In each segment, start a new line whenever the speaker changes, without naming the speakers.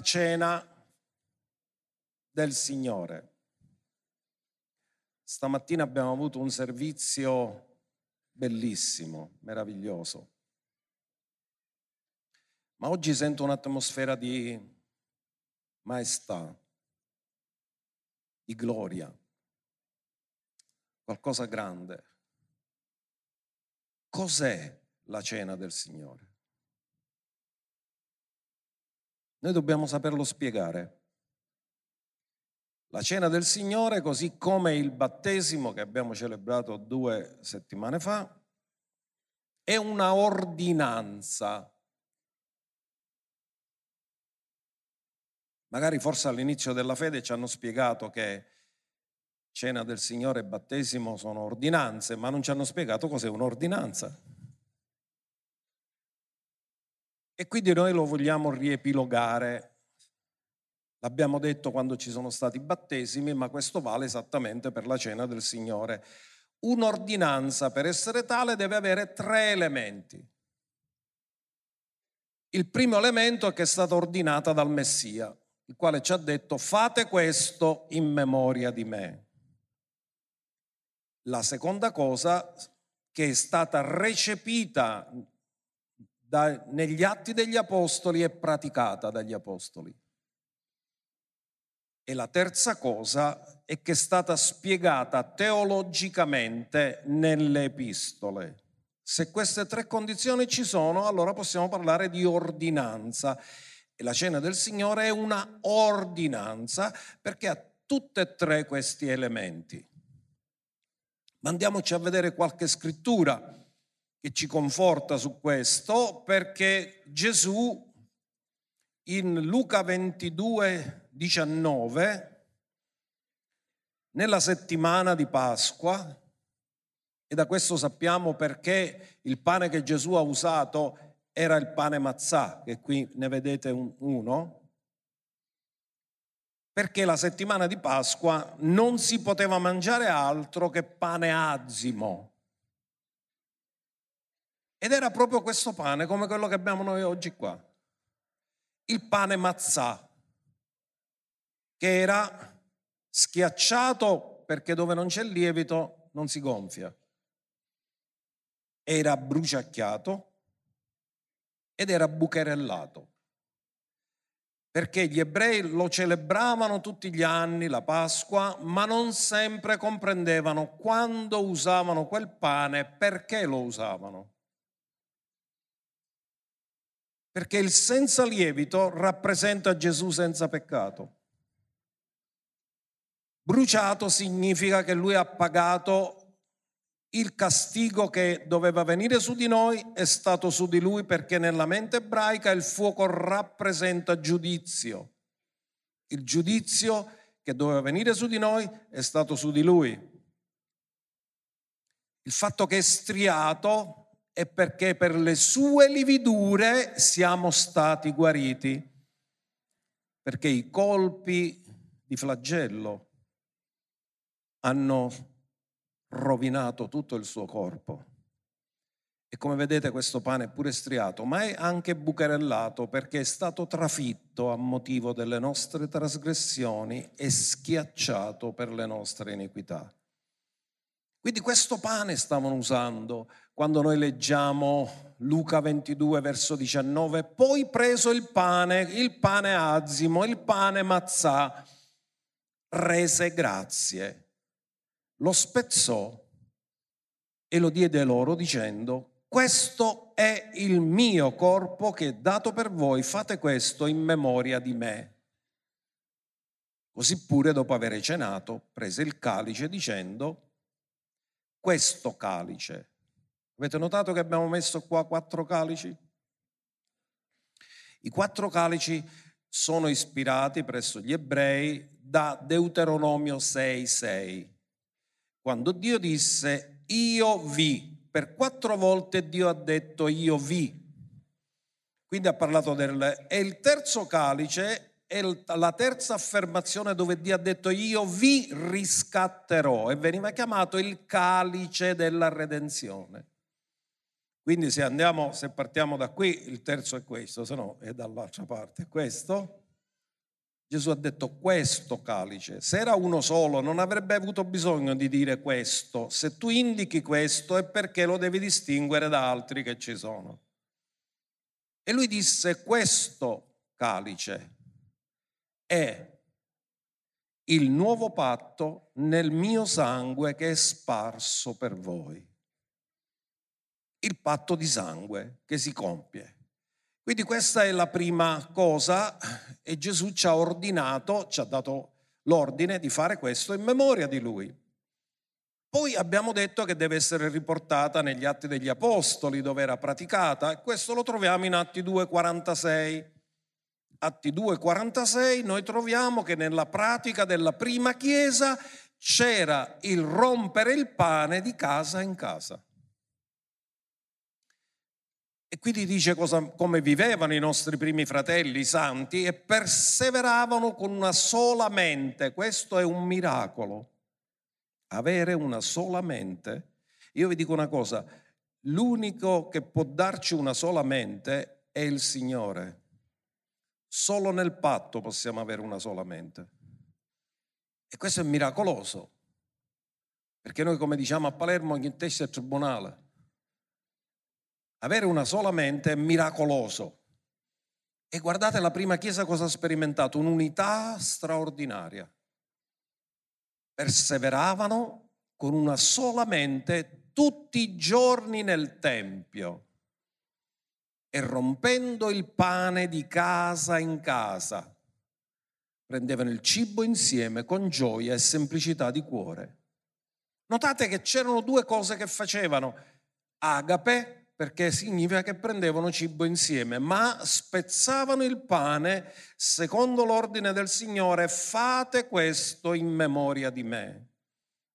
cena del Signore. Stamattina abbiamo avuto un servizio bellissimo, meraviglioso. Ma oggi sento un'atmosfera di maestà, di gloria, qualcosa grande. Cos'è la cena del Signore? Noi dobbiamo saperlo spiegare. La cena del Signore, così come il battesimo che abbiamo celebrato due settimane fa, è una ordinanza. Magari forse all'inizio della fede ci hanno spiegato che cena del Signore e battesimo sono ordinanze, ma non ci hanno spiegato cos'è un'ordinanza. E quindi noi lo vogliamo riepilogare. L'abbiamo detto quando ci sono stati i battesimi, ma questo vale esattamente per la cena del Signore. Un'ordinanza per essere tale deve avere tre elementi. Il primo elemento è che è stata ordinata dal Messia, il quale ci ha detto fate questo in memoria di me. La seconda cosa che è stata recepita da, negli atti degli apostoli e praticata dagli apostoli. E la terza cosa è che è stata spiegata teologicamente nelle epistole. Se queste tre condizioni ci sono, allora possiamo parlare di ordinanza. E la cena del Signore è una ordinanza perché ha tutti e tre questi elementi. Ma andiamoci a vedere qualche scrittura che ci conforta su questo perché Gesù in Luca 22, 19, nella settimana di Pasqua, e da questo sappiamo perché il pane che Gesù ha usato era il pane mazzà, che qui ne vedete un, uno, perché la settimana di Pasqua non si poteva mangiare altro che pane azimo, ed era proprio questo pane, come quello che abbiamo noi oggi qua. Il pane mazzà, che era schiacciato perché dove non c'è lievito non si gonfia. Era bruciacchiato ed era bucherellato. Perché gli ebrei lo celebravano tutti gli anni, la Pasqua, ma non sempre comprendevano quando usavano quel pane, perché lo usavano perché il senza lievito rappresenta Gesù senza peccato. Bruciato significa che lui ha pagato il castigo che doveva venire su di noi è stato su di lui perché nella mente ebraica il fuoco rappresenta giudizio. Il giudizio che doveva venire su di noi è stato su di lui. Il fatto che è striato è perché per le sue lividure siamo stati guariti, perché i colpi di flagello hanno rovinato tutto il suo corpo. E come vedete questo pane è pure striato, ma è anche bucherellato perché è stato trafitto a motivo delle nostre trasgressioni e schiacciato per le nostre iniquità. Quindi questo pane stavano usando quando noi leggiamo Luca 22 verso 19, poi preso il pane, il pane azimo, il pane mazzà, rese grazie, lo spezzò e lo diede loro dicendo, questo è il mio corpo che è dato per voi, fate questo in memoria di me. Così pure dopo aver cenato, prese il calice dicendo, questo calice. Avete notato che abbiamo messo qua quattro calici? I quattro calici sono ispirati presso gli ebrei da Deuteronomio 6:6, quando Dio disse io vi. Per quattro volte Dio ha detto io vi. Quindi ha parlato del... E il terzo calice è la terza affermazione dove Dio ha detto io vi riscatterò e veniva chiamato il calice della redenzione. Quindi se andiamo, se partiamo da qui, il terzo è questo, se no è dall'altra parte. Questo Gesù ha detto questo calice. Se era uno solo non avrebbe avuto bisogno di dire questo. Se tu indichi questo è perché lo devi distinguere da altri che ci sono. E lui disse questo calice è il nuovo patto nel mio sangue che è sparso per voi. Il patto di sangue che si compie. Quindi questa è la prima cosa e Gesù ci ha ordinato, ci ha dato l'ordine di fare questo in memoria di lui. Poi abbiamo detto che deve essere riportata negli Atti degli Apostoli dove era praticata e questo lo troviamo in Atti 2,46. Atti 2,46 noi troviamo che nella pratica della prima Chiesa c'era il rompere il pane di casa in casa. Quindi dice cosa, come vivevano i nostri primi fratelli santi e perseveravano con una sola mente. Questo è un miracolo. Avere una sola mente. Io vi dico una cosa, l'unico che può darci una sola mente è il Signore. Solo nel patto possiamo avere una sola mente. E questo è miracoloso. Perché noi, come diciamo a Palermo, ogni testo è tribunale. Avere una sola mente è miracoloso. E guardate la prima chiesa cosa ha sperimentato, un'unità straordinaria. Perseveravano con una sola mente tutti i giorni nel Tempio e rompendo il pane di casa in casa, prendevano il cibo insieme con gioia e semplicità di cuore. Notate che c'erano due cose che facevano. Agape, perché significa che prendevano cibo insieme, ma spezzavano il pane secondo l'ordine del Signore, fate questo in memoria di me.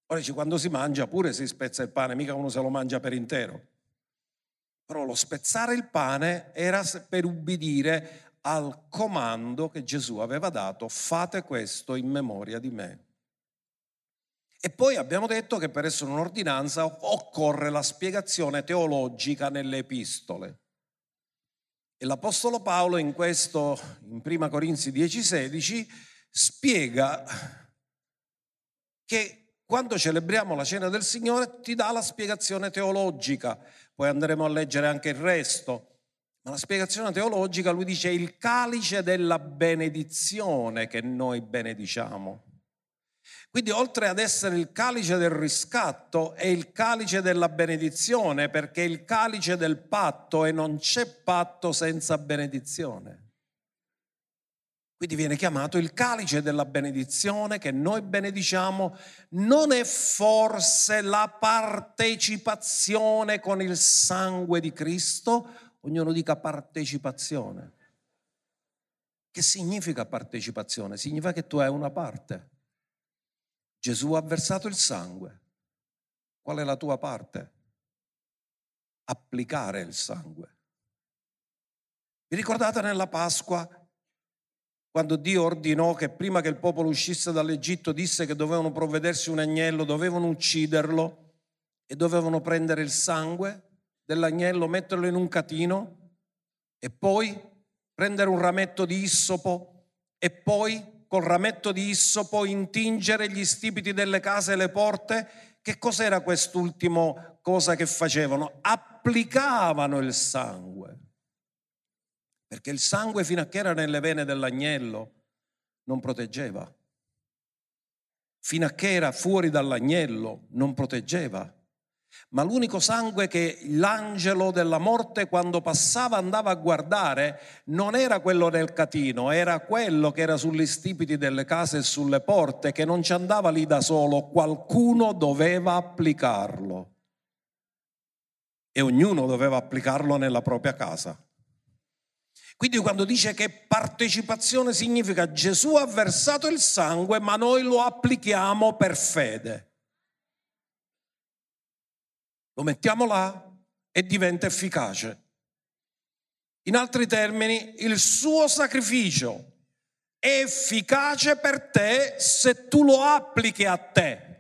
Ora dice, quando si mangia pure si spezza il pane, mica uno se lo mangia per intero. Però lo spezzare il pane era per ubbidire al comando che Gesù aveva dato, fate questo in memoria di me. E poi abbiamo detto che per essere un'ordinanza occorre la spiegazione teologica nelle epistole. E l'Apostolo Paolo in questo, in 1 Corinzi 10:16, spiega che quando celebriamo la cena del Signore ti dà la spiegazione teologica, poi andremo a leggere anche il resto. Ma la spiegazione teologica, lui dice, è il calice della benedizione che noi benediciamo. Quindi oltre ad essere il calice del riscatto, è il calice della benedizione, perché è il calice del patto e non c'è patto senza benedizione. Quindi viene chiamato il calice della benedizione che noi benediciamo, non è forse la partecipazione con il sangue di Cristo? Ognuno dica partecipazione. Che significa partecipazione? Significa che tu hai una parte. Gesù ha versato il sangue. Qual è la tua parte? Applicare il sangue. Vi ricordate nella Pasqua quando Dio ordinò che prima che il popolo uscisse dall'Egitto disse che dovevano provvedersi un agnello, dovevano ucciderlo e dovevano prendere il sangue dell'agnello, metterlo in un catino e poi prendere un rametto di issopo e poi col rametto di issopo intingere gli stipiti delle case e le porte. Che cos'era quest'ultimo cosa che facevano? Applicavano il sangue. Perché il sangue fino a che era nelle vene dell'agnello non proteggeva. Fino a che era fuori dall'agnello non proteggeva ma l'unico sangue che l'angelo della morte quando passava andava a guardare non era quello del catino, era quello che era sugli stipiti delle case e sulle porte, che non ci andava lì da solo, qualcuno doveva applicarlo. E ognuno doveva applicarlo nella propria casa. Quindi quando dice che partecipazione significa Gesù ha versato il sangue, ma noi lo applichiamo per fede lo mettiamo là e diventa efficace. In altri termini, il suo sacrificio è efficace per te se tu lo applichi a te.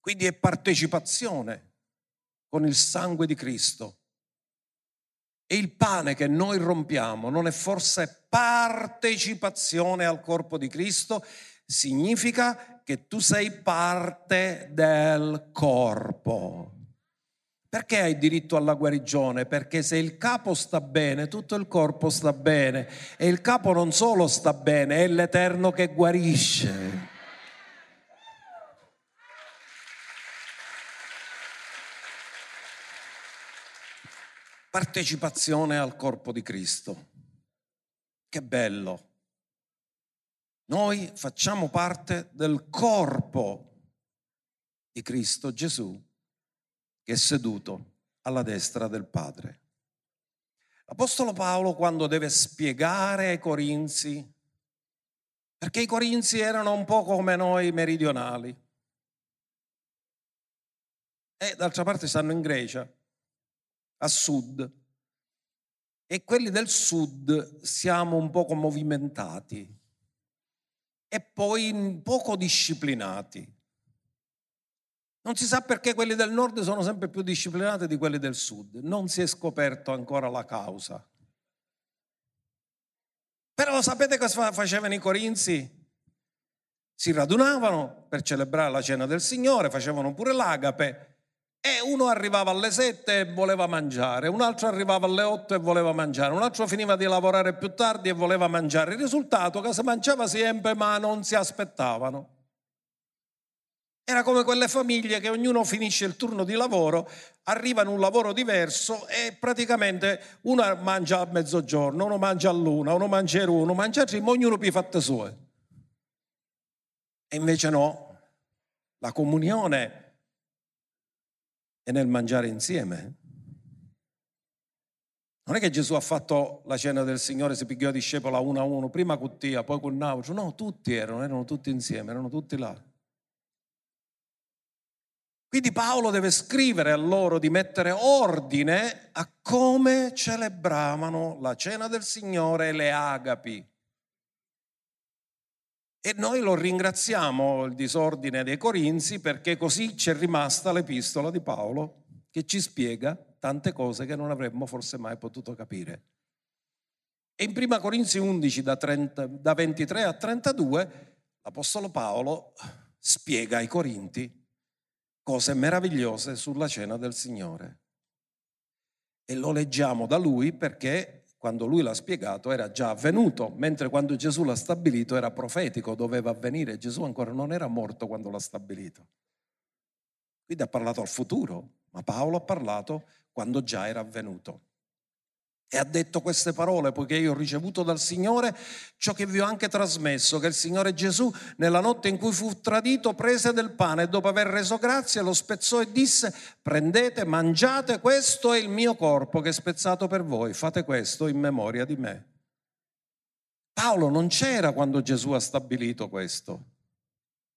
Quindi è partecipazione con il sangue di Cristo. E il pane che noi rompiamo non è forse partecipazione al corpo di Cristo? Significa che tu sei parte del corpo. Perché hai diritto alla guarigione? Perché se il capo sta bene, tutto il corpo sta bene. E il capo non solo sta bene, è l'Eterno che guarisce. partecipazione al corpo di Cristo. Che bello. Noi facciamo parte del corpo di Cristo Gesù che è seduto alla destra del Padre. L'Apostolo Paolo quando deve spiegare ai Corinzi, perché i Corinzi erano un po' come noi meridionali, e d'altra parte stanno in Grecia, a sud e quelli del sud siamo un poco movimentati e poi poco disciplinati. Non si sa perché quelli del nord sono sempre più disciplinati di quelli del sud, non si è scoperto ancora la causa. Però sapete cosa facevano i corinzi? Si radunavano per celebrare la cena del Signore, facevano pure l'agape e uno arrivava alle sette e voleva mangiare, un altro arrivava alle otto e voleva mangiare, un altro finiva di lavorare più tardi e voleva mangiare. Il risultato è che si mangiava sempre ma non si aspettavano. Era come quelle famiglie che ognuno finisce il turno di lavoro, arriva in un lavoro diverso e praticamente uno mangia a mezzogiorno, uno mangia a luna, uno mangia a uno mangia a tre, ma ognuno per i fatti suoi. E invece no, la comunione e nel mangiare insieme. Non è che Gesù ha fatto la cena del Signore, si pigliò i discepoli a uno a uno, prima Cuttia, poi con Nautro. No, tutti erano, erano tutti insieme, erano tutti là. Quindi Paolo deve scrivere a loro di mettere ordine a come celebravano la cena del Signore e le agapi. E noi lo ringraziamo il disordine dei Corinzi perché così ci è rimasta l'epistola di Paolo che ci spiega tante cose che non avremmo forse mai potuto capire. E in 1 Corinzi 11 da, 30, da 23 a 32 l'Apostolo Paolo spiega ai Corinti cose meravigliose sulla cena del Signore. E lo leggiamo da lui perché quando lui l'ha spiegato era già avvenuto, mentre quando Gesù l'ha stabilito era profetico, doveva avvenire. Gesù ancora non era morto quando l'ha stabilito. Quindi ha parlato al futuro, ma Paolo ha parlato quando già era avvenuto. E ha detto queste parole, poiché io ho ricevuto dal Signore ciò che vi ho anche trasmesso, che il Signore Gesù, nella notte in cui fu tradito, prese del pane e dopo aver reso grazie lo spezzò e disse, prendete, mangiate, questo è il mio corpo che è spezzato per voi, fate questo in memoria di me. Paolo non c'era quando Gesù ha stabilito questo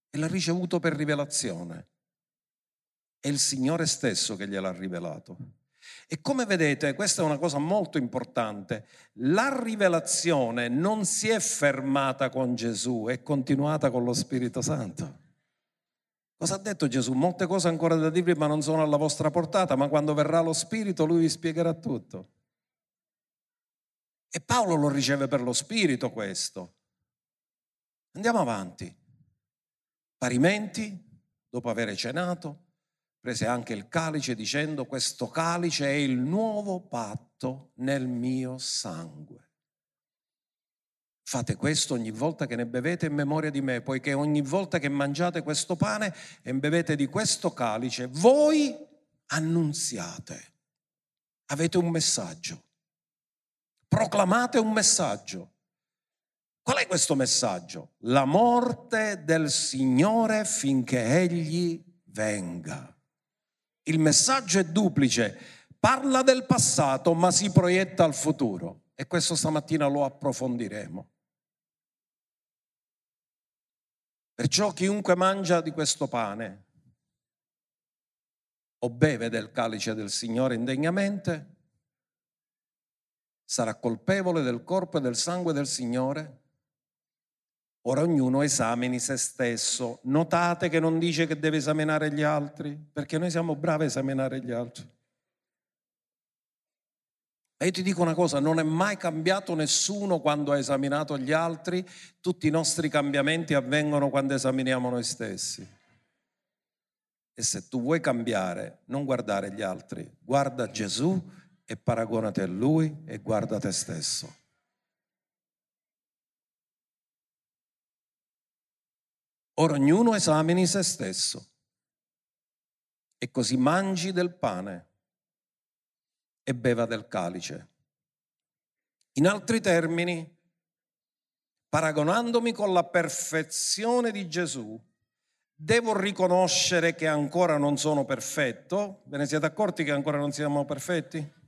e l'ha ricevuto per rivelazione. È il Signore stesso che gliel'ha rivelato. E come vedete, questa è una cosa molto importante, la rivelazione non si è fermata con Gesù, è continuata con lo Spirito Santo. Cosa ha detto Gesù? Molte cose ancora da dirvi, ma non sono alla vostra portata, ma quando verrà lo Spirito lui vi spiegherà tutto. E Paolo lo riceve per lo Spirito questo. Andiamo avanti. Parimenti, dopo aver cenato, prese anche il calice dicendo questo calice è il nuovo patto nel mio sangue. Fate questo ogni volta che ne bevete in memoria di me, poiché ogni volta che mangiate questo pane e bevete di questo calice, voi annunziate, avete un messaggio, proclamate un messaggio. Qual è questo messaggio? La morte del Signore finché Egli venga. Il messaggio è duplice, parla del passato ma si proietta al futuro e questo stamattina lo approfondiremo. Perciò chiunque mangia di questo pane o beve del calice del Signore indegnamente sarà colpevole del corpo e del sangue del Signore Ora ognuno esamini se stesso. Notate che non dice che deve esaminare gli altri, perché noi siamo bravi a esaminare gli altri. Ma io ti dico una cosa, non è mai cambiato nessuno quando ha esaminato gli altri, tutti i nostri cambiamenti avvengono quando esaminiamo noi stessi. E se tu vuoi cambiare, non guardare gli altri, guarda Gesù e paragonati a Lui e guarda te stesso. Ora ognuno esamini se stesso e così mangi del pane e beva del calice. In altri termini, paragonandomi con la perfezione di Gesù, devo riconoscere che ancora non sono perfetto. Ve ne siete accorti che ancora non siamo perfetti?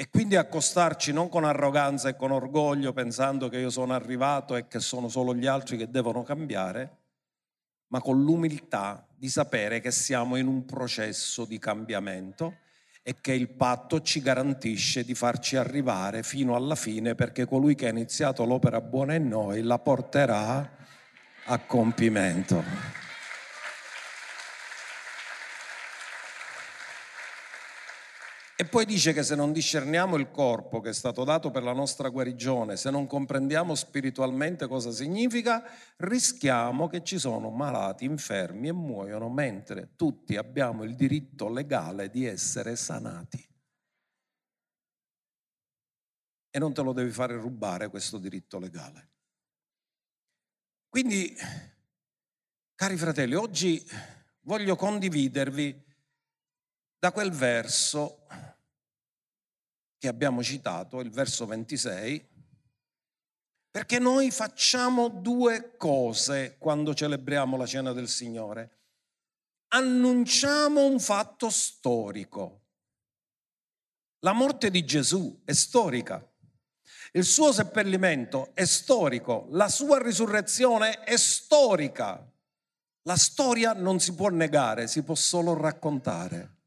E quindi accostarci non con arroganza e con orgoglio pensando che io sono arrivato e che sono solo gli altri che devono cambiare, ma con l'umiltà di sapere che siamo in un processo di cambiamento e che il patto ci garantisce di farci arrivare fino alla fine perché colui che ha iniziato l'opera buona in noi la porterà a compimento. E poi dice che se non discerniamo il corpo che è stato dato per la nostra guarigione, se non comprendiamo spiritualmente cosa significa, rischiamo che ci sono malati, infermi e muoiono, mentre tutti abbiamo il diritto legale di essere sanati. E non te lo devi fare rubare questo diritto legale. Quindi, cari fratelli, oggi voglio condividervi da quel verso che abbiamo citato, il verso 26, perché noi facciamo due cose quando celebriamo la cena del Signore. Annunciamo un fatto storico. La morte di Gesù è storica. Il suo seppellimento è storico, la sua risurrezione è storica. La storia non si può negare, si può solo raccontare.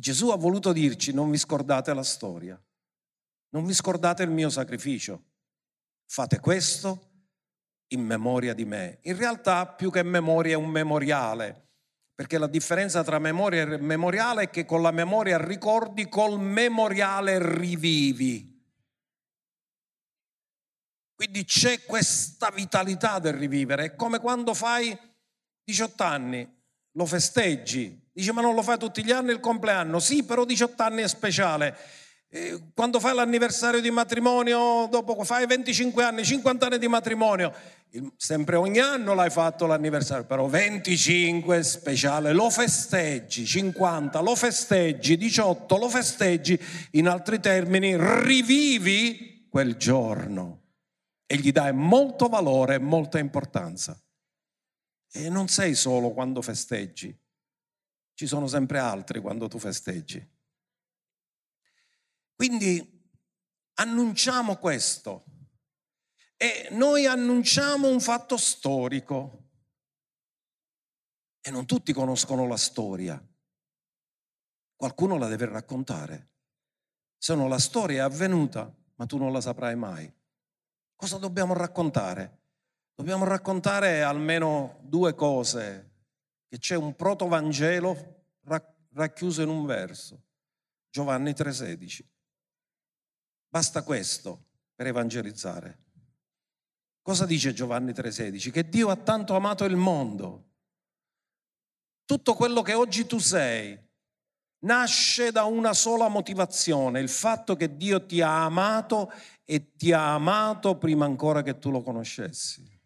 Gesù ha voluto dirci non vi scordate la storia, non vi scordate il mio sacrificio, fate questo in memoria di me. In realtà più che memoria è un memoriale, perché la differenza tra memoria e memoriale è che con la memoria ricordi, col memoriale rivivi. Quindi c'è questa vitalità del rivivere, è come quando fai 18 anni, lo festeggi, Dice, ma non lo fai tutti gli anni il compleanno? Sì, però 18 anni è speciale. Quando fai l'anniversario di matrimonio, dopo fai 25 anni, 50 anni di matrimonio, sempre ogni anno l'hai fatto l'anniversario, però 25 speciale, lo festeggi, 50 lo festeggi, 18 lo festeggi, in altri termini rivivi quel giorno e gli dai molto valore e molta importanza. E non sei solo quando festeggi, ci sono sempre altri quando tu festeggi. Quindi annunciamo questo e noi annunciamo un fatto storico e non tutti conoscono la storia. Qualcuno la deve raccontare. Se no la storia è avvenuta, ma tu non la saprai mai. Cosa dobbiamo raccontare? Dobbiamo raccontare almeno due cose che c'è un protovangelo racchiuso in un verso, Giovanni 3:16. Basta questo per evangelizzare. Cosa dice Giovanni 3:16? Che Dio ha tanto amato il mondo. Tutto quello che oggi tu sei nasce da una sola motivazione, il fatto che Dio ti ha amato e ti ha amato prima ancora che tu lo conoscessi.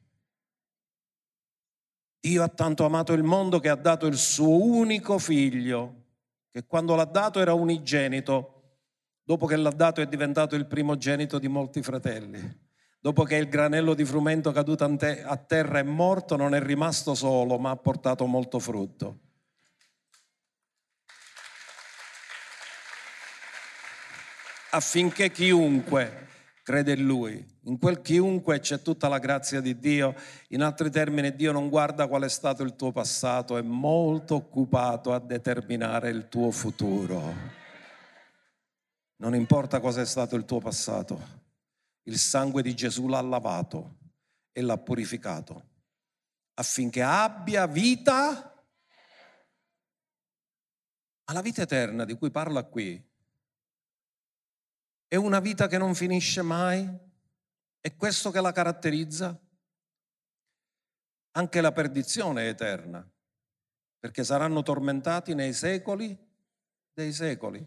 Dio ha tanto amato il mondo che ha dato il suo unico figlio, che quando l'ha dato era unigenito, dopo che l'ha dato è diventato il primogenito di molti fratelli. Dopo che il granello di frumento caduto a terra è morto, non è rimasto solo, ma ha portato molto frutto. Affinché chiunque crede in Lui. In quel chiunque c'è tutta la grazia di Dio. In altri termini, Dio non guarda qual è stato il tuo passato, è molto occupato a determinare il tuo futuro. Non importa cosa è stato il tuo passato, il sangue di Gesù l'ha lavato e l'ha purificato affinché abbia vita Ma la vita eterna di cui parla qui è una vita che non finisce mai? È questo che la caratterizza? Anche la perdizione è eterna, perché saranno tormentati nei secoli dei secoli.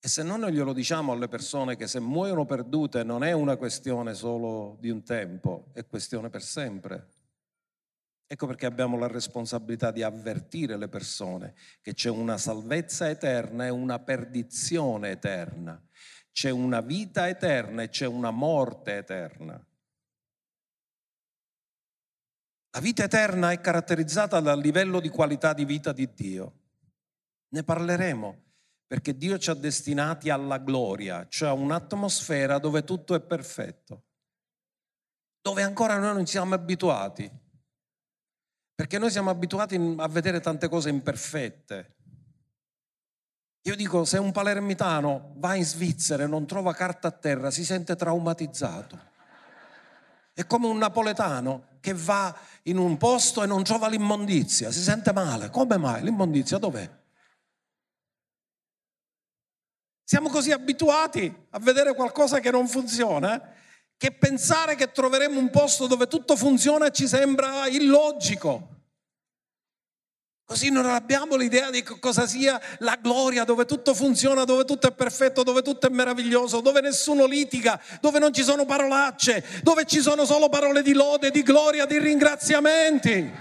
E se non glielo diciamo alle persone che se muoiono perdute non è una questione solo di un tempo, è questione per sempre. Ecco perché abbiamo la responsabilità di avvertire le persone che c'è una salvezza eterna e una perdizione eterna, c'è una vita eterna e c'è una morte eterna. La vita eterna è caratterizzata dal livello di qualità di vita di Dio. Ne parleremo perché Dio ci ha destinati alla gloria, cioè a un'atmosfera dove tutto è perfetto, dove ancora noi non siamo abituati, perché noi siamo abituati a vedere tante cose imperfette. Io dico, se un palermitano va in Svizzera e non trova carta a terra, si sente traumatizzato. È come un napoletano che va in un posto e non trova l'immondizia, si sente male. Come mai? L'immondizia dov'è? Siamo così abituati a vedere qualcosa che non funziona che pensare che troveremo un posto dove tutto funziona ci sembra illogico. Così non abbiamo l'idea di cosa sia la gloria, dove tutto funziona, dove tutto è perfetto, dove tutto è meraviglioso, dove nessuno litiga, dove non ci sono parolacce, dove ci sono solo parole di lode, di gloria, di ringraziamenti.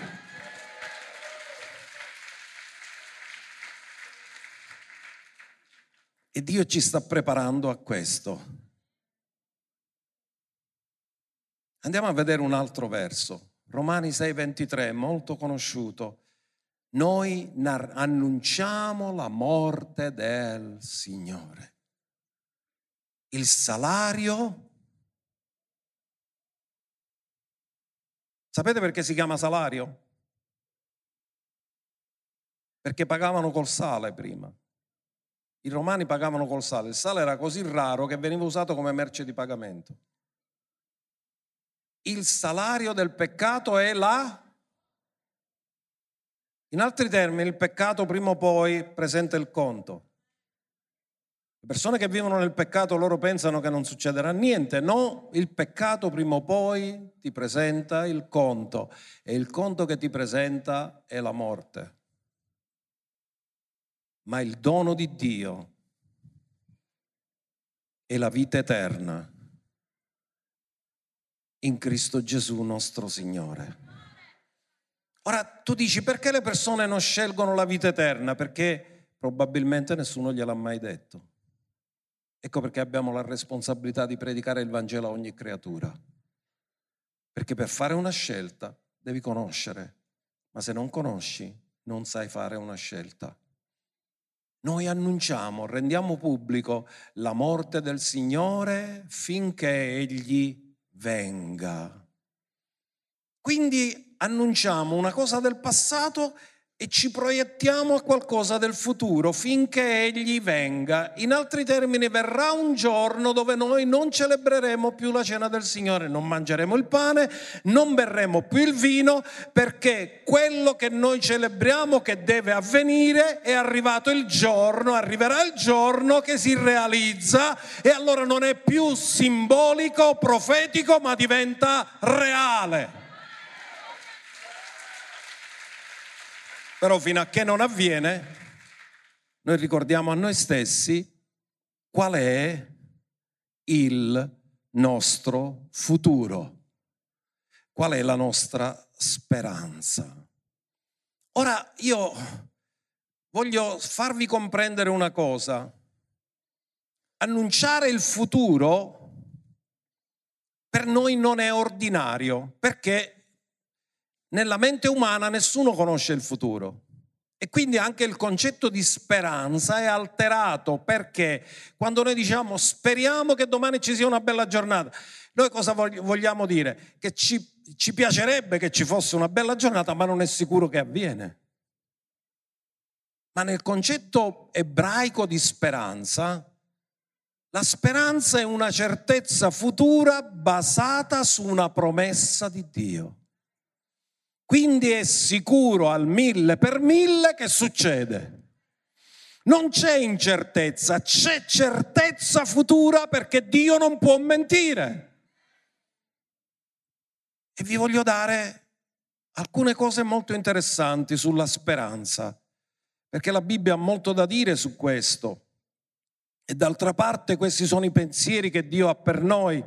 E Dio ci sta preparando a questo. Andiamo a vedere un altro verso, Romani 6:23, molto conosciuto. Noi annunciamo la morte del Signore. Il salario Sapete perché si chiama salario? Perché pagavano col sale prima. I romani pagavano col sale, il sale era così raro che veniva usato come merce di pagamento. Il salario del peccato è la... In altri termini, il peccato prima o poi presenta il conto. Le persone che vivono nel peccato loro pensano che non succederà niente, no, il peccato prima o poi ti presenta il conto e il conto che ti presenta è la morte ma il dono di Dio è la vita eterna in Cristo Gesù nostro Signore. Ora tu dici perché le persone non scelgono la vita eterna? Perché probabilmente nessuno gliel'ha mai detto. Ecco perché abbiamo la responsabilità di predicare il Vangelo a ogni creatura. Perché per fare una scelta devi conoscere, ma se non conosci non sai fare una scelta. Noi annunciamo, rendiamo pubblico la morte del Signore finché Egli venga. Quindi annunciamo una cosa del passato e ci proiettiamo a qualcosa del futuro finché Egli venga. In altri termini, verrà un giorno dove noi non celebreremo più la cena del Signore, non mangeremo il pane, non berremo più il vino, perché quello che noi celebriamo che deve avvenire è arrivato il giorno, arriverà il giorno che si realizza e allora non è più simbolico, profetico, ma diventa reale. Però fino a che non avviene, noi ricordiamo a noi stessi qual è il nostro futuro, qual è la nostra speranza. Ora io voglio farvi comprendere una cosa. Annunciare il futuro per noi non è ordinario, perché nella mente umana nessuno conosce il futuro. E quindi anche il concetto di speranza è alterato perché quando noi diciamo speriamo che domani ci sia una bella giornata, noi cosa vogliamo dire? Che ci, ci piacerebbe che ci fosse una bella giornata, ma non è sicuro che avviene. Ma nel concetto ebraico di speranza, la speranza è una certezza futura basata su una promessa di Dio. Quindi è sicuro al mille per mille che succede. Non c'è incertezza, c'è certezza futura perché Dio non può mentire. E vi voglio dare alcune cose molto interessanti sulla speranza, perché la Bibbia ha molto da dire su questo. E d'altra parte questi sono i pensieri che Dio ha per noi,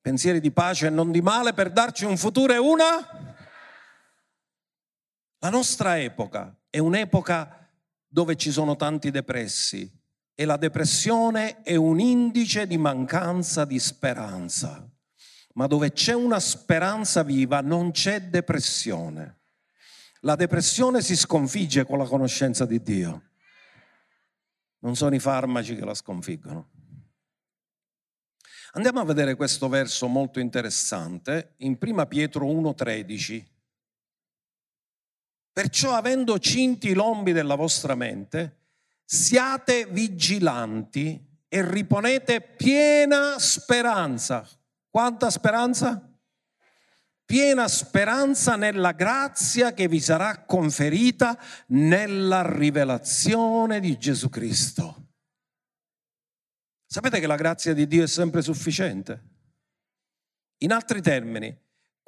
pensieri di pace e non di male, per darci un futuro e una... La nostra epoca è un'epoca dove ci sono tanti depressi e la depressione è un indice di mancanza di speranza ma dove c'è una speranza viva non c'è depressione. La depressione si sconfigge con la conoscenza di Dio. Non sono i farmaci che la sconfiggono. Andiamo a vedere questo verso molto interessante in 1 Pietro 1,13. Perciò avendo cinti i lombi della vostra mente, siate vigilanti e riponete piena speranza. Quanta speranza? Piena speranza nella grazia che vi sarà conferita nella rivelazione di Gesù Cristo. Sapete che la grazia di Dio è sempre sufficiente? In altri termini,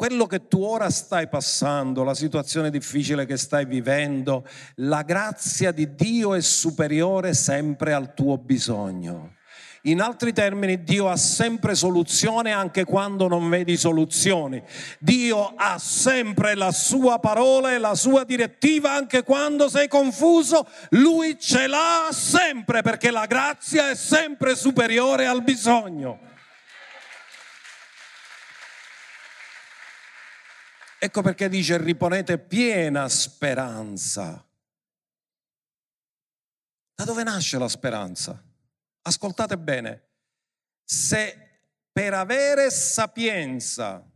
quello che tu ora stai passando, la situazione difficile che stai vivendo, la grazia di Dio è superiore sempre al tuo bisogno. In altri termini, Dio ha sempre soluzione anche quando non vedi soluzioni. Dio ha sempre la sua parola e la sua direttiva anche quando sei confuso. Lui ce l'ha sempre perché la grazia è sempre superiore al bisogno. Ecco perché dice riponete piena speranza. Da dove nasce la speranza? ascoltate bene, se per avere sapienza,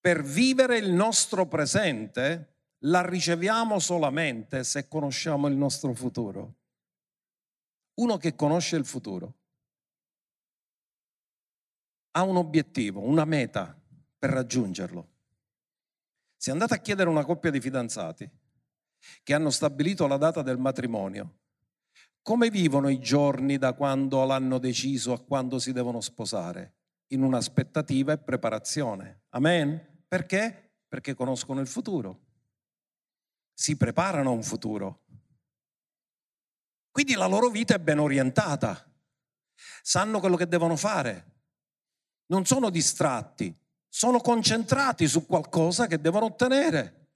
per vivere il nostro presente, la riceviamo solamente se conosciamo il nostro futuro. Uno che conosce il futuro ha un obiettivo, una meta per raggiungerlo. Se andate a chiedere a una coppia di fidanzati che hanno stabilito la data del matrimonio, come vivono i giorni da quando l'hanno deciso a quando si devono sposare? In un'aspettativa e preparazione. Amen? Perché? Perché conoscono il futuro. Si preparano a un futuro. Quindi la loro vita è ben orientata. Sanno quello che devono fare. Non sono distratti, sono concentrati su qualcosa che devono ottenere.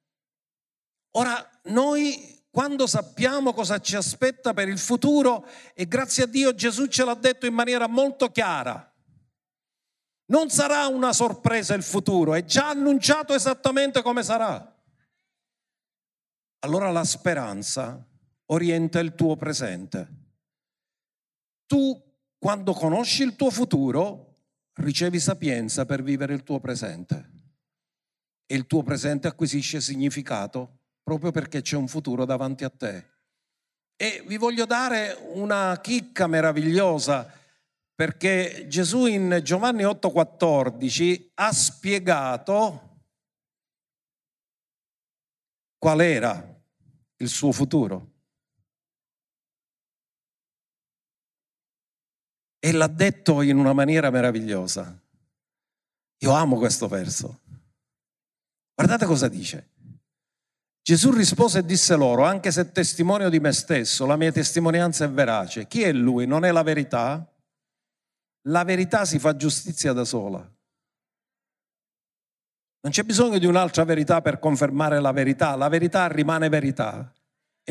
Ora, noi quando sappiamo cosa ci aspetta per il futuro e grazie a Dio Gesù ce l'ha detto in maniera molto chiara. Non sarà una sorpresa il futuro, è già annunciato esattamente come sarà. Allora la speranza orienta il tuo presente. Tu, quando conosci il tuo futuro, ricevi sapienza per vivere il tuo presente e il tuo presente acquisisce significato proprio perché c'è un futuro davanti a te. E vi voglio dare una chicca meravigliosa perché Gesù in Giovanni 8:14 ha spiegato qual era il suo futuro. E l'ha detto in una maniera meravigliosa. Io amo questo verso. Guardate cosa dice. Gesù rispose e disse loro, anche se testimonio di me stesso, la mia testimonianza è verace. Chi è lui? Non è la verità? La verità si fa giustizia da sola. Non c'è bisogno di un'altra verità per confermare la verità, la verità rimane verità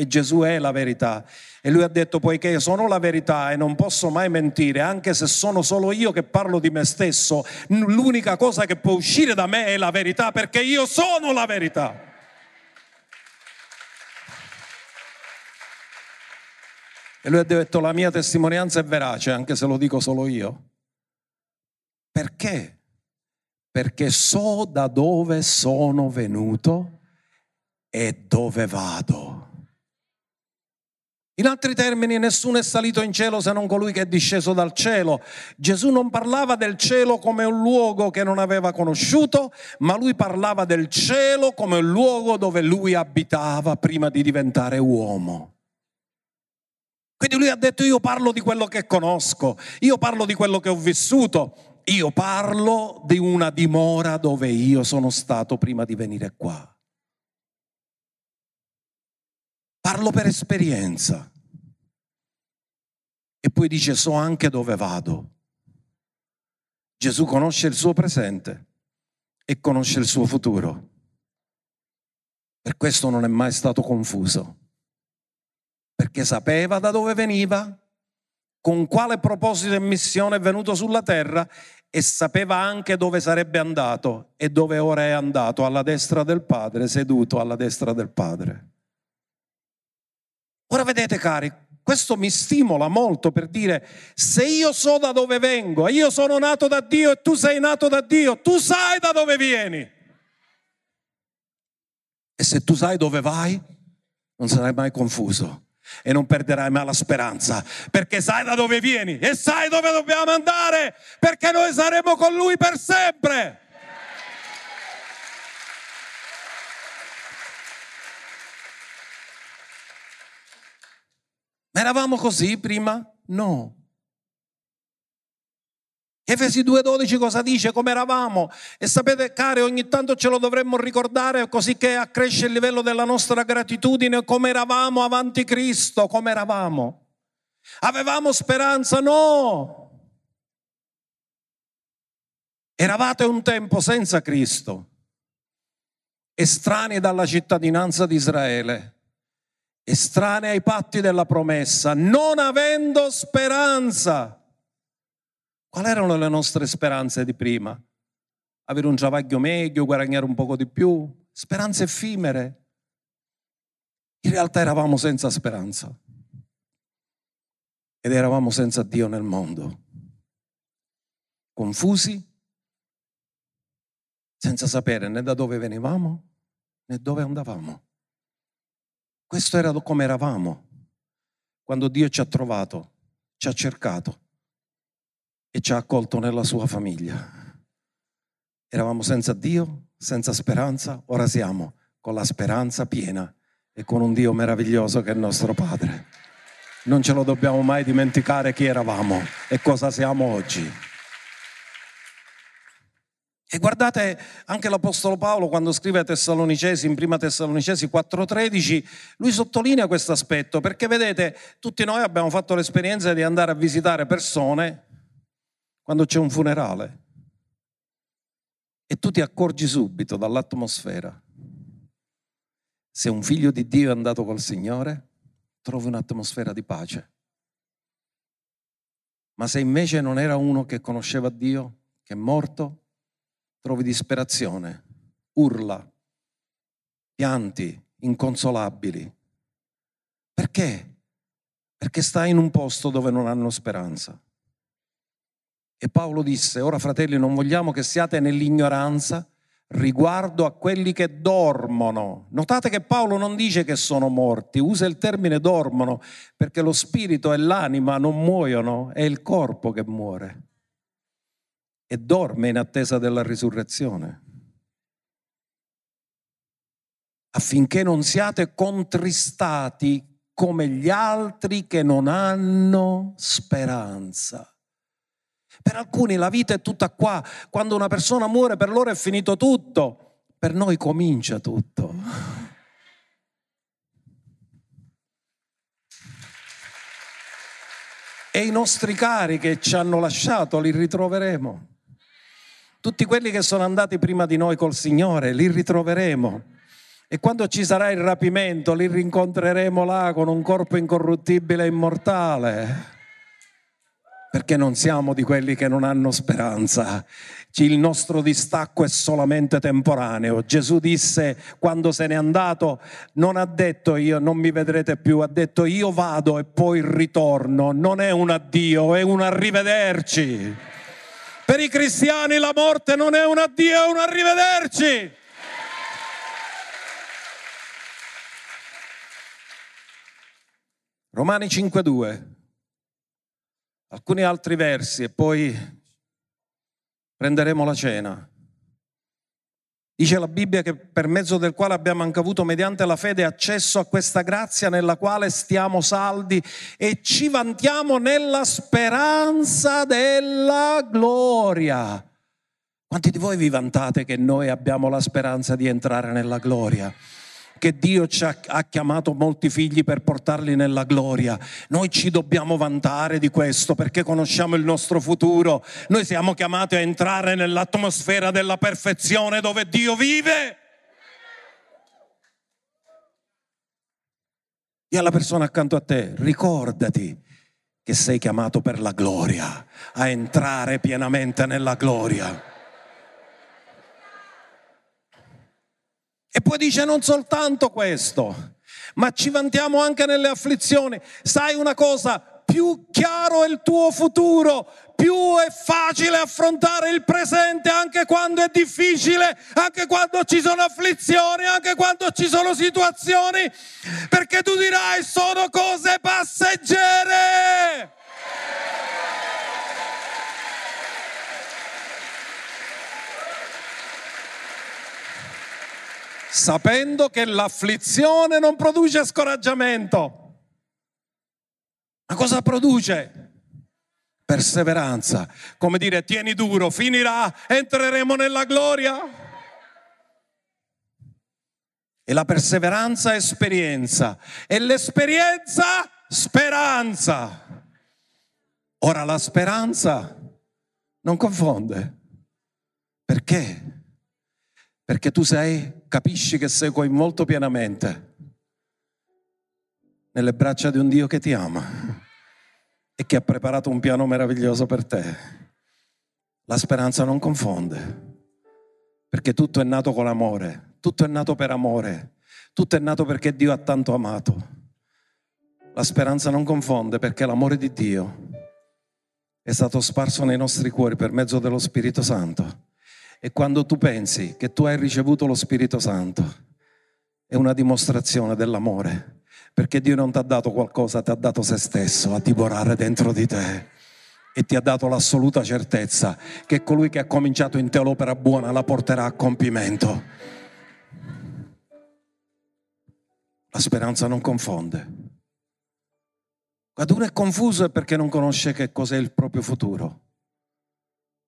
e Gesù è la verità. E lui ha detto, poiché sono la verità e non posso mai mentire, anche se sono solo io che parlo di me stesso, l'unica cosa che può uscire da me è la verità, perché io sono la verità. E lui ha detto la mia testimonianza è verace, anche se lo dico solo io. Perché? Perché so da dove sono venuto e dove vado. In altri termini, nessuno è salito in cielo se non colui che è disceso dal cielo. Gesù non parlava del cielo come un luogo che non aveva conosciuto, ma lui parlava del cielo come un luogo dove lui abitava prima di diventare uomo. lui ha detto io parlo di quello che conosco, io parlo di quello che ho vissuto, io parlo di una dimora dove io sono stato prima di venire qua. Parlo per esperienza. E poi dice so anche dove vado. Gesù conosce il suo presente e conosce il suo futuro. Per questo non è mai stato confuso, perché sapeva da dove veniva, con quale proposito e missione è venuto sulla terra e sapeva anche dove sarebbe andato e dove ora è andato, alla destra del Padre, seduto alla destra del Padre. Ora vedete cari, questo mi stimola molto per dire, se io so da dove vengo, io sono nato da Dio e tu sei nato da Dio, tu sai da dove vieni. E se tu sai dove vai, non sarai mai confuso e non perderai mai la speranza, perché sai da dove vieni e sai dove dobbiamo andare, perché noi saremo con Lui per sempre. Eravamo così prima? No. Efesi 2.12 cosa dice? Come eravamo? E sapete, cari, ogni tanto ce lo dovremmo ricordare così che accresce il livello della nostra gratitudine, come eravamo avanti Cristo, come eravamo. Avevamo speranza? No. Eravate un tempo senza Cristo, estranei dalla cittadinanza di Israele, estranei ai patti della promessa, non avendo speranza. Quali erano le nostre speranze di prima? Avere un travaglio meglio, guadagnare un poco di più, speranze effimere. In realtà eravamo senza speranza ed eravamo senza Dio nel mondo, confusi, senza sapere né da dove venivamo né dove andavamo. Questo era come eravamo quando Dio ci ha trovato, ci ha cercato e ci ha accolto nella sua famiglia. Eravamo senza Dio, senza speranza, ora siamo con la speranza piena e con un Dio meraviglioso che è il nostro Padre. Non ce lo dobbiamo mai dimenticare chi eravamo e cosa siamo oggi. E guardate anche l'Apostolo Paolo quando scrive a Tessalonicesi, in prima Tessalonicesi 4:13, lui sottolinea questo aspetto perché vedete, tutti noi abbiamo fatto l'esperienza di andare a visitare persone quando c'è un funerale e tu ti accorgi subito dall'atmosfera. Se un figlio di Dio è andato col Signore, trovi un'atmosfera di pace. Ma se invece non era uno che conosceva Dio, che è morto, trovi disperazione, urla, pianti inconsolabili. Perché? Perché stai in un posto dove non hanno speranza. E Paolo disse, ora fratelli non vogliamo che siate nell'ignoranza riguardo a quelli che dormono. Notate che Paolo non dice che sono morti, usa il termine dormono perché lo spirito e l'anima non muoiono, è il corpo che muore e dorme in attesa della risurrezione. Affinché non siate contristati come gli altri che non hanno speranza. Per alcuni la vita è tutta qua. Quando una persona muore per loro è finito tutto. Per noi comincia tutto. E i nostri cari che ci hanno lasciato li ritroveremo. Tutti quelli che sono andati prima di noi col Signore li ritroveremo. E quando ci sarà il rapimento li rincontreremo là con un corpo incorruttibile e immortale perché non siamo di quelli che non hanno speranza. Il nostro distacco è solamente temporaneo. Gesù disse quando se n'è andato, non ha detto io non mi vedrete più, ha detto io vado e poi ritorno. Non è un addio, è un arrivederci. Per i cristiani la morte non è un addio, è un arrivederci. Romani 5.2 alcuni altri versi e poi prenderemo la cena. Dice la Bibbia che per mezzo del quale abbiamo anche avuto mediante la fede accesso a questa grazia nella quale stiamo saldi e ci vantiamo nella speranza della gloria. Quanti di voi vi vantate che noi abbiamo la speranza di entrare nella gloria? Che Dio ci ha, ha, chiamato molti figli per portarli nella gloria. Noi ci dobbiamo vantare di questo perché conosciamo il nostro futuro. Noi siamo chiamati a entrare nell'atmosfera della perfezione dove Dio vive. E alla persona accanto a te, ricordati che sei chiamato per la gloria, a entrare pienamente nella gloria. E poi dice non soltanto questo, ma ci vantiamo anche nelle afflizioni. Sai una cosa, più chiaro è il tuo futuro, più è facile affrontare il presente anche quando è difficile, anche quando ci sono afflizioni, anche quando ci sono situazioni, perché tu dirai sono cose passeggere. Sapendo che l'afflizione non produce scoraggiamento. Ma cosa produce? Perseveranza. Come dire, tieni duro, finirà, entreremo nella gloria. E la perseveranza esperienza. E l'esperienza speranza. Ora la speranza non confonde. Perché? Perché tu sei, capisci che sei coinvolto pienamente nelle braccia di un Dio che ti ama e che ha preparato un piano meraviglioso per te. La speranza non confonde, perché tutto è nato con amore, tutto è nato per amore, tutto è nato perché Dio ha tanto amato. La speranza non confonde perché l'amore di Dio è stato sparso nei nostri cuori per mezzo dello Spirito Santo e quando tu pensi che tu hai ricevuto lo Spirito Santo, è una dimostrazione dell'amore, perché Dio non ti ha dato qualcosa, ti ha dato se stesso a divorare dentro di te e ti ha dato l'assoluta certezza che colui che ha cominciato in te l'opera buona la porterà a compimento. La speranza non confonde. Quando uno è confuso è perché non conosce che cos'è il proprio futuro.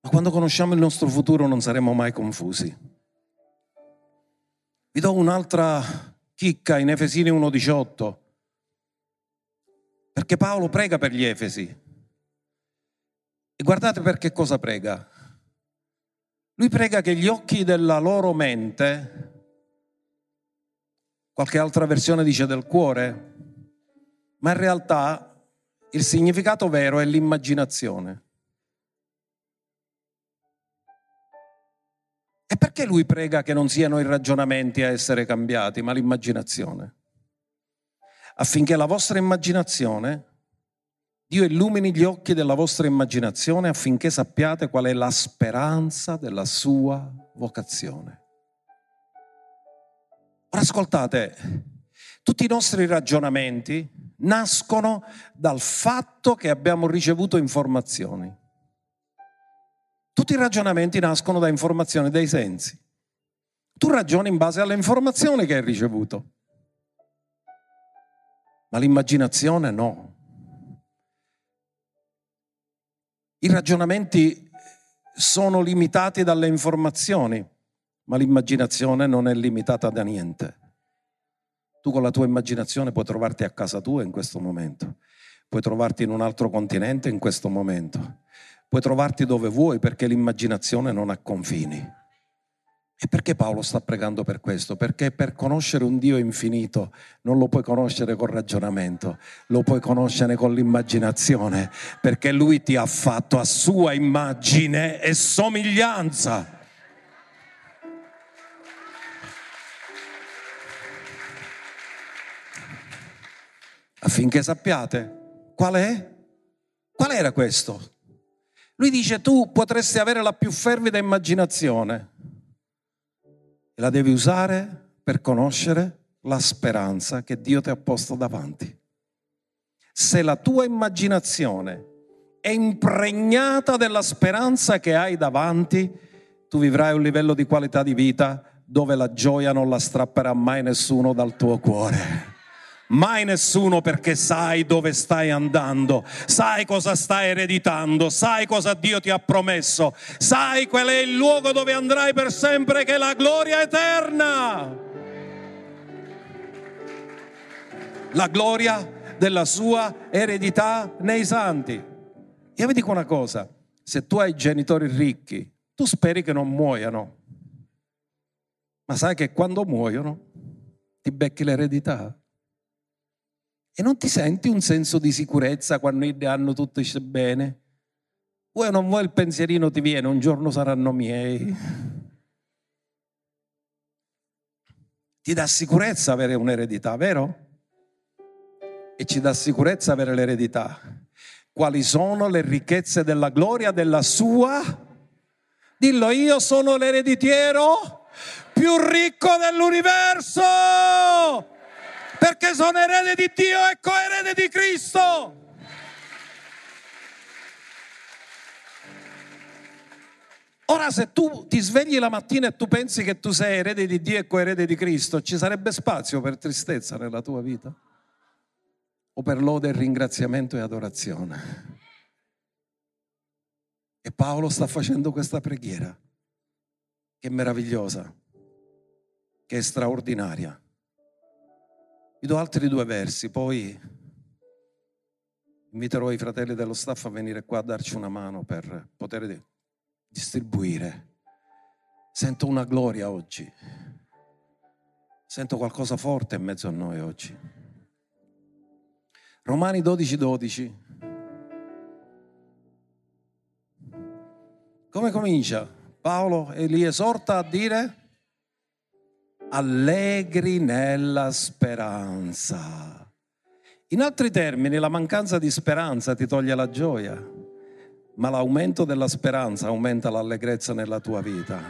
Ma quando conosciamo il nostro futuro non saremo mai confusi. Vi do un'altra chicca in Efesini 1.18, perché Paolo prega per gli Efesi. E guardate per che cosa prega. Lui prega che gli occhi della loro mente, qualche altra versione dice del cuore, ma in realtà il significato vero è l'immaginazione. E perché lui prega che non siano i ragionamenti a essere cambiati, ma l'immaginazione? Affinché la vostra immaginazione, Dio illumini gli occhi della vostra immaginazione affinché sappiate qual è la speranza della sua vocazione. Ora ascoltate, tutti i nostri ragionamenti nascono dal fatto che abbiamo ricevuto informazioni. Tutti i ragionamenti nascono da informazioni dei sensi. Tu ragioni in base alle informazioni che hai ricevuto, ma l'immaginazione no. I ragionamenti sono limitati dalle informazioni, ma l'immaginazione non è limitata da niente. Tu con la tua immaginazione puoi trovarti a casa tua in questo momento, puoi trovarti in un altro continente in questo momento, Puoi trovarti dove vuoi perché l'immaginazione non ha confini. E perché Paolo sta pregando per questo? Perché per conoscere un Dio infinito non lo puoi conoscere col ragionamento, lo puoi conoscere con l'immaginazione, perché Lui ti ha fatto a sua immagine e somiglianza. Affinché sappiate qual è? Qual era questo? Lui dice tu potresti avere la più fervida immaginazione e la devi usare per conoscere la speranza che Dio ti ha posto davanti. Se la tua immaginazione è impregnata della speranza che hai davanti, tu vivrai un livello di qualità di vita dove la gioia non la strapperà mai nessuno dal tuo cuore. Mai nessuno perché sai dove stai andando, sai cosa stai ereditando, sai cosa Dio ti ha promesso, sai qual è il luogo dove andrai per sempre che è la gloria eterna. La gloria della sua eredità nei santi. Io vi dico una cosa, se tu hai genitori ricchi, tu speri che non muoiano, ma sai che quando muoiono ti becchi l'eredità. E non ti senti un senso di sicurezza quando hanno tutto bene? Vuoi o non vuoi il pensierino ti viene, un giorno saranno miei. Ti dà sicurezza avere un'eredità, vero? E ci dà sicurezza avere l'eredità. Quali sono le ricchezze della gloria della sua? Dillo, io sono l'ereditiero più ricco dell'universo perché sono erede di Dio e coerede di Cristo. Ora se tu ti svegli la mattina e tu pensi che tu sei erede di Dio e coerede di Cristo, ci sarebbe spazio per tristezza nella tua vita? O per lode, ringraziamento e adorazione? E Paolo sta facendo questa preghiera, che è meravigliosa, che è straordinaria. Vi do altri due versi, poi inviterò i fratelli dello staff a venire qua a darci una mano per poter distribuire. Sento una gloria oggi. Sento qualcosa forte in mezzo a noi oggi. Romani 12, 12. Come comincia? Paolo e li esorta a dire allegri nella speranza. In altri termini, la mancanza di speranza ti toglie la gioia, ma l'aumento della speranza aumenta l'allegrezza nella tua vita.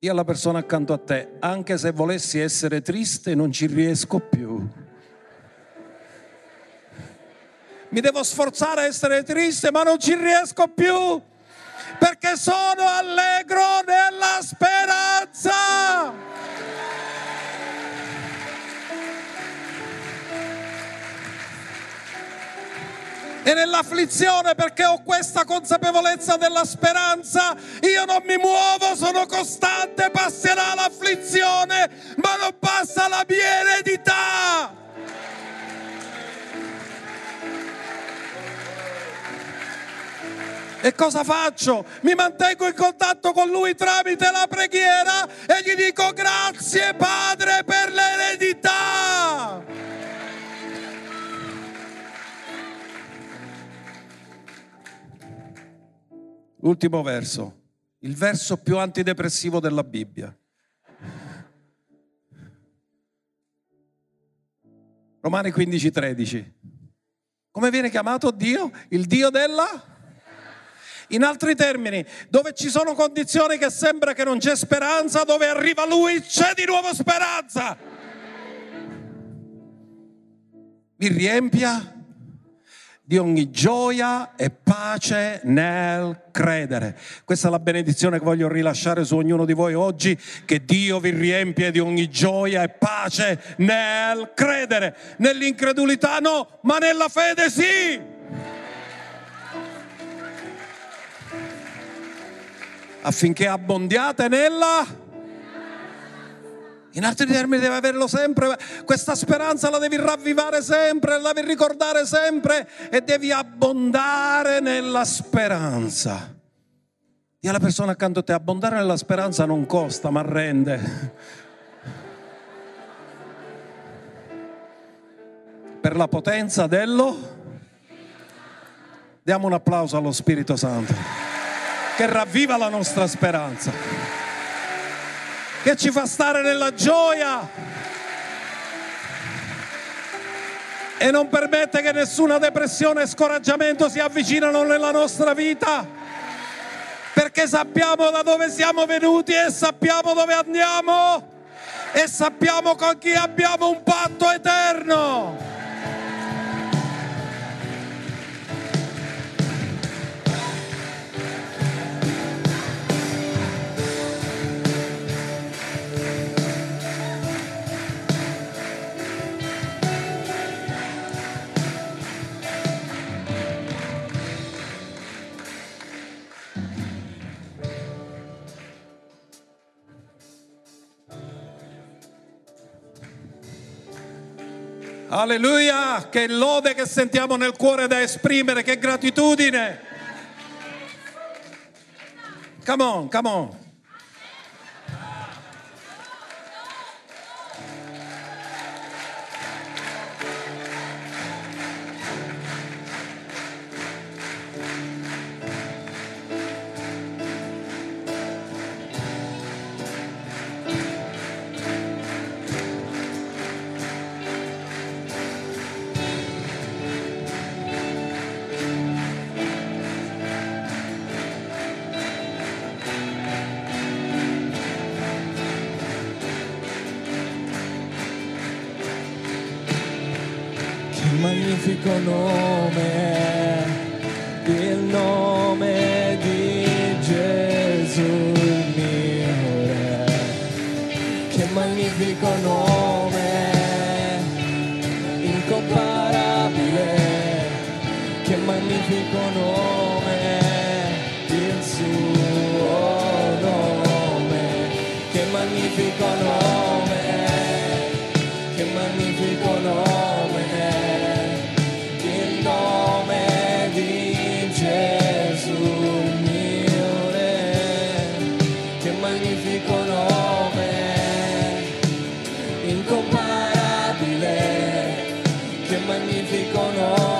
Io alla persona accanto a te, anche se volessi essere triste, non ci riesco più. Mi devo sforzare a essere triste, ma non ci riesco più perché sono allegro nella speranza. E nell'afflizione perché ho questa consapevolezza della speranza, io non mi muovo, sono costante, passerà l'afflizione, ma non passa la mia eredità. E cosa faccio? Mi mantengo in contatto con lui tramite la preghiera e gli dico grazie Padre per l'eredità. L'ultimo verso, il verso più antidepressivo della Bibbia. Romani 15, 13. Come viene chiamato Dio? Il Dio della in altri termini, dove ci sono condizioni che sembra che non c'è speranza, dove arriva Lui c'è di nuovo speranza. Mi riempia di ogni gioia e pace nel credere. Questa è la benedizione che voglio rilasciare su ognuno di voi oggi, che Dio vi riempie di ogni gioia e pace nel credere. Nell'incredulità no, ma nella fede sì. affinché abbondiate nella... In altri termini devi averlo sempre, questa speranza la devi ravvivare sempre, la devi ricordare sempre e devi abbondare nella speranza. Dì alla persona accanto a te, abbondare nella speranza non costa, ma rende. Per la potenza dello... Diamo un applauso allo Spirito Santo che ravviva la nostra speranza, che ci fa stare nella gioia e non permette che nessuna depressione e scoraggiamento si avvicinano nella nostra vita, perché sappiamo da dove siamo venuti e sappiamo dove andiamo e sappiamo con chi abbiamo un patto eterno. Alleluia, che lode che sentiamo nel cuore da esprimere, che gratitudine. Come on, come on.
Magnifico nome,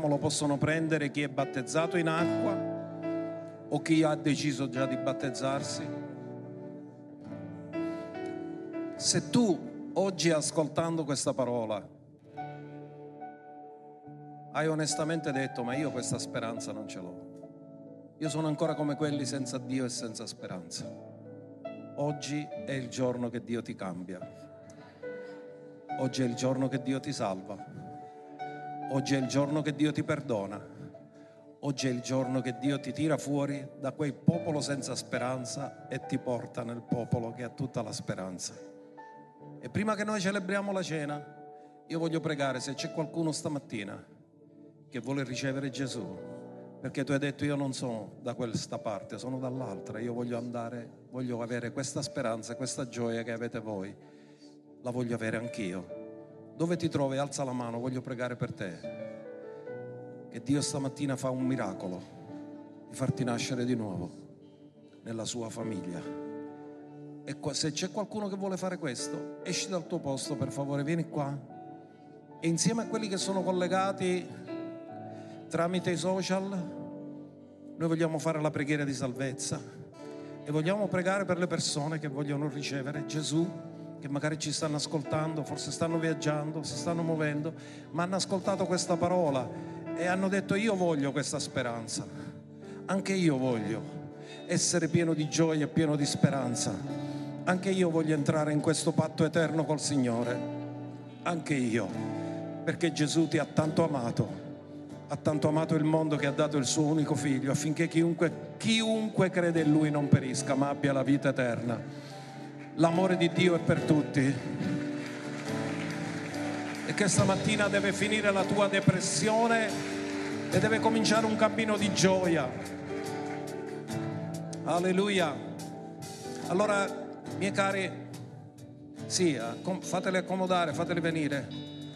ricordiamo lo possono prendere chi è battezzato in acqua o chi ha deciso già di battezzarsi. Se tu oggi ascoltando questa parola hai onestamente detto ma io questa speranza non ce l'ho, io sono ancora come quelli senza Dio e senza speranza. Oggi è il giorno che Dio ti cambia. Oggi è il giorno che Dio ti salva. Oggi è il giorno che Dio ti perdona. Oggi è il giorno che Dio ti tira fuori da quel popolo senza speranza e ti porta nel popolo che ha tutta la speranza. E prima che noi celebriamo la cena, io voglio pregare se c'è qualcuno stamattina che vuole ricevere Gesù, perché tu hai detto io non sono da questa parte, sono dall'altra, io voglio andare, voglio avere questa speranza, questa gioia che avete voi, la voglio avere anch'io. Dove ti trovi? Alza la mano, voglio pregare per te. Che Dio stamattina fa un miracolo di farti nascere di nuovo nella sua famiglia. E se c'è qualcuno che vuole fare questo, esci dal tuo posto, per favore, vieni qua. E insieme a quelli che sono collegati tramite i social, noi vogliamo fare la preghiera di salvezza e vogliamo pregare per le persone che vogliono ricevere Gesù, che magari ci stanno ascoltando, forse stanno viaggiando, si stanno muovendo, ma hanno ascoltato questa parola e hanno detto io voglio questa speranza, anche io voglio essere pieno di gioia pieno di speranza, anche io voglio entrare in questo patto eterno col Signore, anche io, perché Gesù ti ha tanto amato. Ha tanto amato il mondo che ha dato il suo unico figlio affinché chiunque, chiunque crede in lui non perisca ma abbia la vita eterna. L'amore di Dio è per tutti. E che stamattina deve finire la tua depressione e deve cominciare un cammino di gioia. Alleluia. Allora, miei cari, sì, accom- fateli accomodare, fateli venire.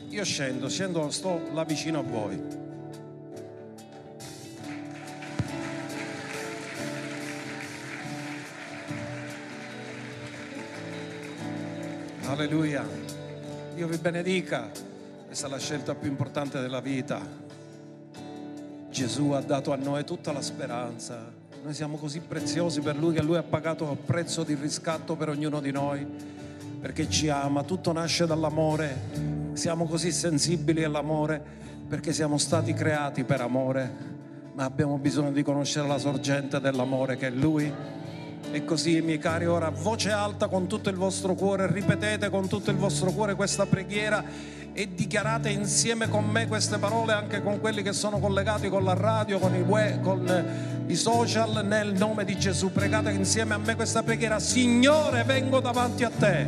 Io scendo, scendo, sto là vicino a voi. Alleluia. Dio vi benedica. Questa è la scelta più importante della vita. Gesù ha dato a noi tutta la speranza. Noi siamo così preziosi per Lui che Lui ha pagato il prezzo di riscatto per ognuno di noi, perché ci ama. Tutto nasce dall'amore. Siamo così sensibili all'amore perché siamo stati creati per amore, ma abbiamo bisogno di conoscere la sorgente dell'amore che è Lui. E così, miei cari, ora voce alta con tutto il vostro cuore, ripetete con tutto il vostro cuore questa preghiera e dichiarate insieme con me queste parole anche con quelli che sono collegati con la radio, con i, web, con i social, nel nome di Gesù. Pregate insieme a me questa preghiera. Signore, vengo davanti a te.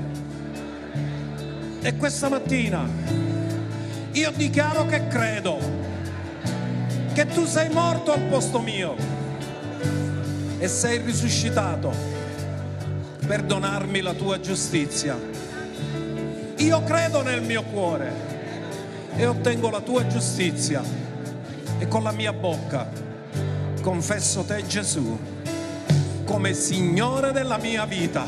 E questa mattina io dichiaro che credo che tu sei morto al posto mio e sei risuscitato per donarmi la tua giustizia. Io credo nel mio cuore e ottengo la tua giustizia e con la mia bocca confesso te Gesù come Signore della mia vita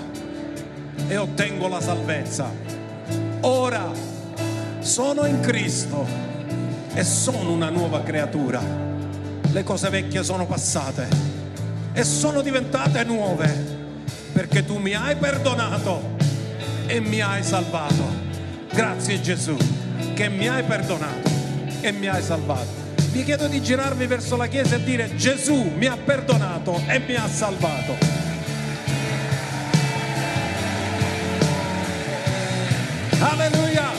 e ottengo la salvezza. Ora sono in Cristo e sono una nuova creatura. Le cose vecchie sono passate e sono diventate nuove perché tu mi hai perdonato e mi hai salvato. Grazie Gesù che mi hai perdonato e mi hai salvato. Vi chiedo di girarvi verso la Chiesa e dire Gesù mi ha perdonato e mi ha salvato. Alleluia!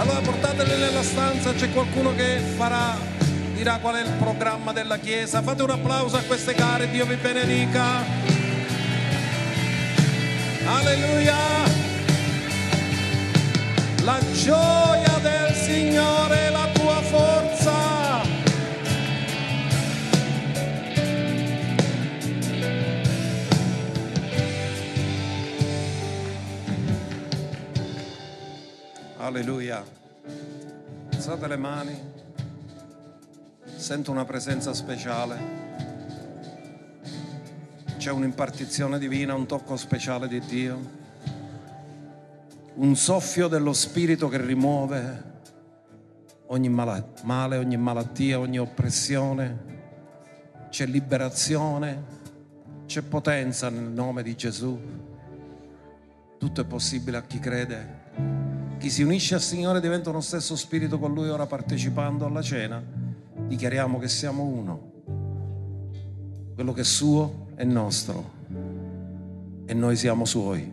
Allora portateli nella stanza, c'è qualcuno che farà dirà qual è il programma della Chiesa. Fate un applauso a queste care, Dio vi benedica. Alleluia. La gioia del Signore è la tua forza. Alleluia. Alzate le mani. Sento una presenza speciale. C'è un'impartizione divina, un tocco speciale di Dio. Un soffio dello Spirito che rimuove ogni male, ogni malattia, ogni oppressione. C'è liberazione, c'è potenza nel nome di Gesù. Tutto è possibile a chi crede. Chi si unisce al Signore diventa uno stesso spirito con Lui ora partecipando alla cena. Dichiariamo che siamo uno. Quello che è suo è nostro e noi siamo suoi.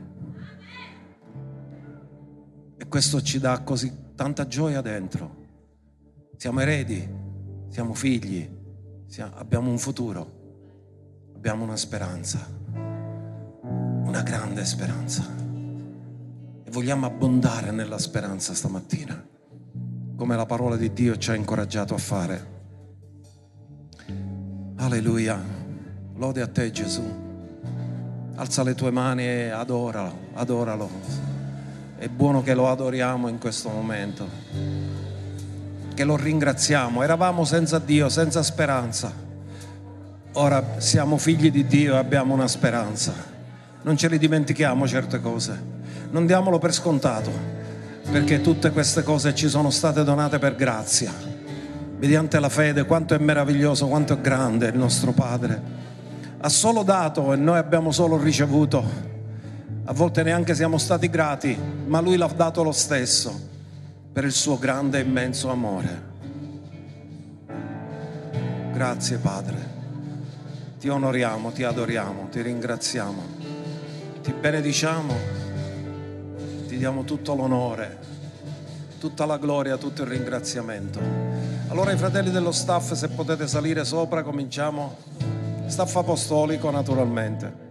E questo ci dà così tanta gioia dentro. Siamo eredi, siamo figli, siamo- abbiamo un futuro, abbiamo una speranza, una grande speranza. E vogliamo abbondare nella speranza stamattina, come la parola di Dio ci ha incoraggiato a fare. Alleluia. Lode a te Gesù. Alza le tue mani e adoralo, adoralo. È buono che lo adoriamo in questo momento. Che lo ringraziamo. Eravamo senza Dio, senza speranza. Ora siamo figli di Dio e abbiamo una speranza. Non ce li dimentichiamo certe cose. Non diamolo per scontato, perché tutte queste cose ci sono state donate per grazia. Mediante la fede, quanto è meraviglioso, quanto è grande il nostro Padre. Ha solo dato e noi abbiamo solo ricevuto. A volte neanche siamo stati grati, ma Lui l'ha dato lo stesso per il suo grande e immenso amore. Grazie Padre. Ti onoriamo, ti adoriamo, ti ringraziamo, ti benediciamo, ti diamo tutto l'onore, tutta la gloria, tutto il ringraziamento. Allora i fratelli dello staff, se potete salire sopra, cominciamo. Staff apostolico naturalmente.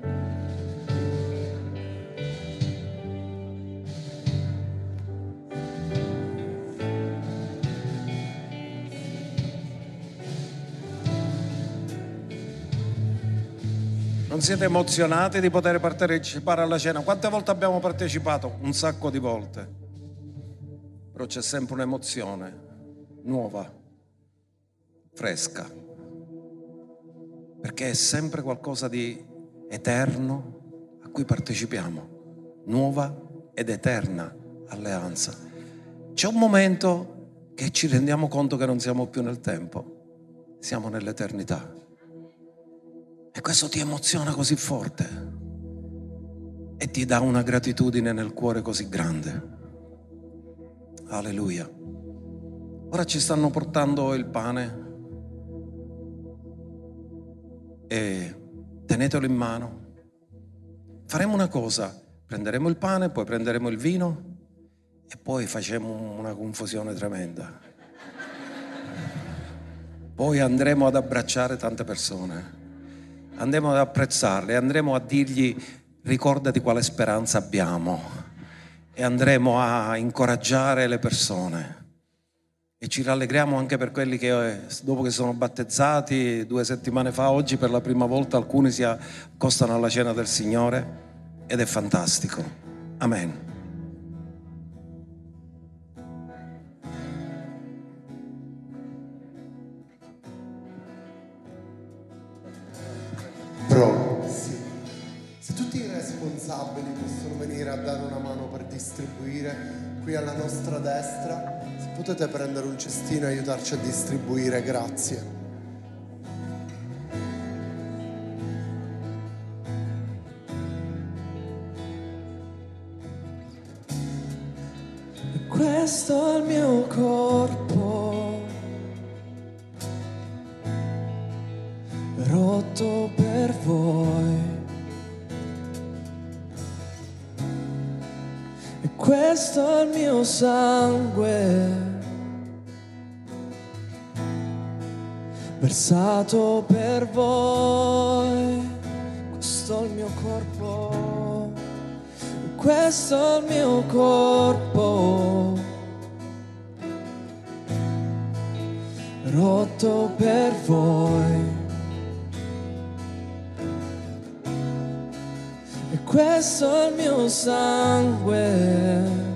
Non siete emozionati di poter partecipare alla cena? Quante volte abbiamo partecipato? Un sacco di volte. Però c'è sempre un'emozione nuova, fresca. Perché è sempre qualcosa di eterno a cui partecipiamo. Nuova ed eterna alleanza. C'è un momento che ci rendiamo conto che non siamo più nel tempo, siamo nell'eternità. E questo ti emoziona così forte e ti dà una gratitudine nel cuore così grande. Alleluia. Ora ci stanno portando il pane e tenetelo in mano. Faremo una cosa, prenderemo il pane, poi prenderemo il vino e poi facciamo una confusione tremenda. Poi andremo ad abbracciare tante persone andremo ad apprezzarle, andremo a dirgli ricordati quale speranza abbiamo e andremo a incoraggiare le persone. E ci rallegriamo anche per quelli che eh, dopo che sono battezzati due settimane fa, oggi per la prima volta alcuni si accostano alla cena del Signore ed è fantastico. Amen.
Pro. Sì. Se tutti i responsabili possono venire a dare una mano per distribuire qui alla nostra destra, potete prendere un cestino e aiutarci a distribuire, grazie.
Questo è il mio corpo, è il mio sangue, versato per voi. Questo è il mio corpo, questo è il mio corpo. Rotto per voi. Questo è il mio sangue,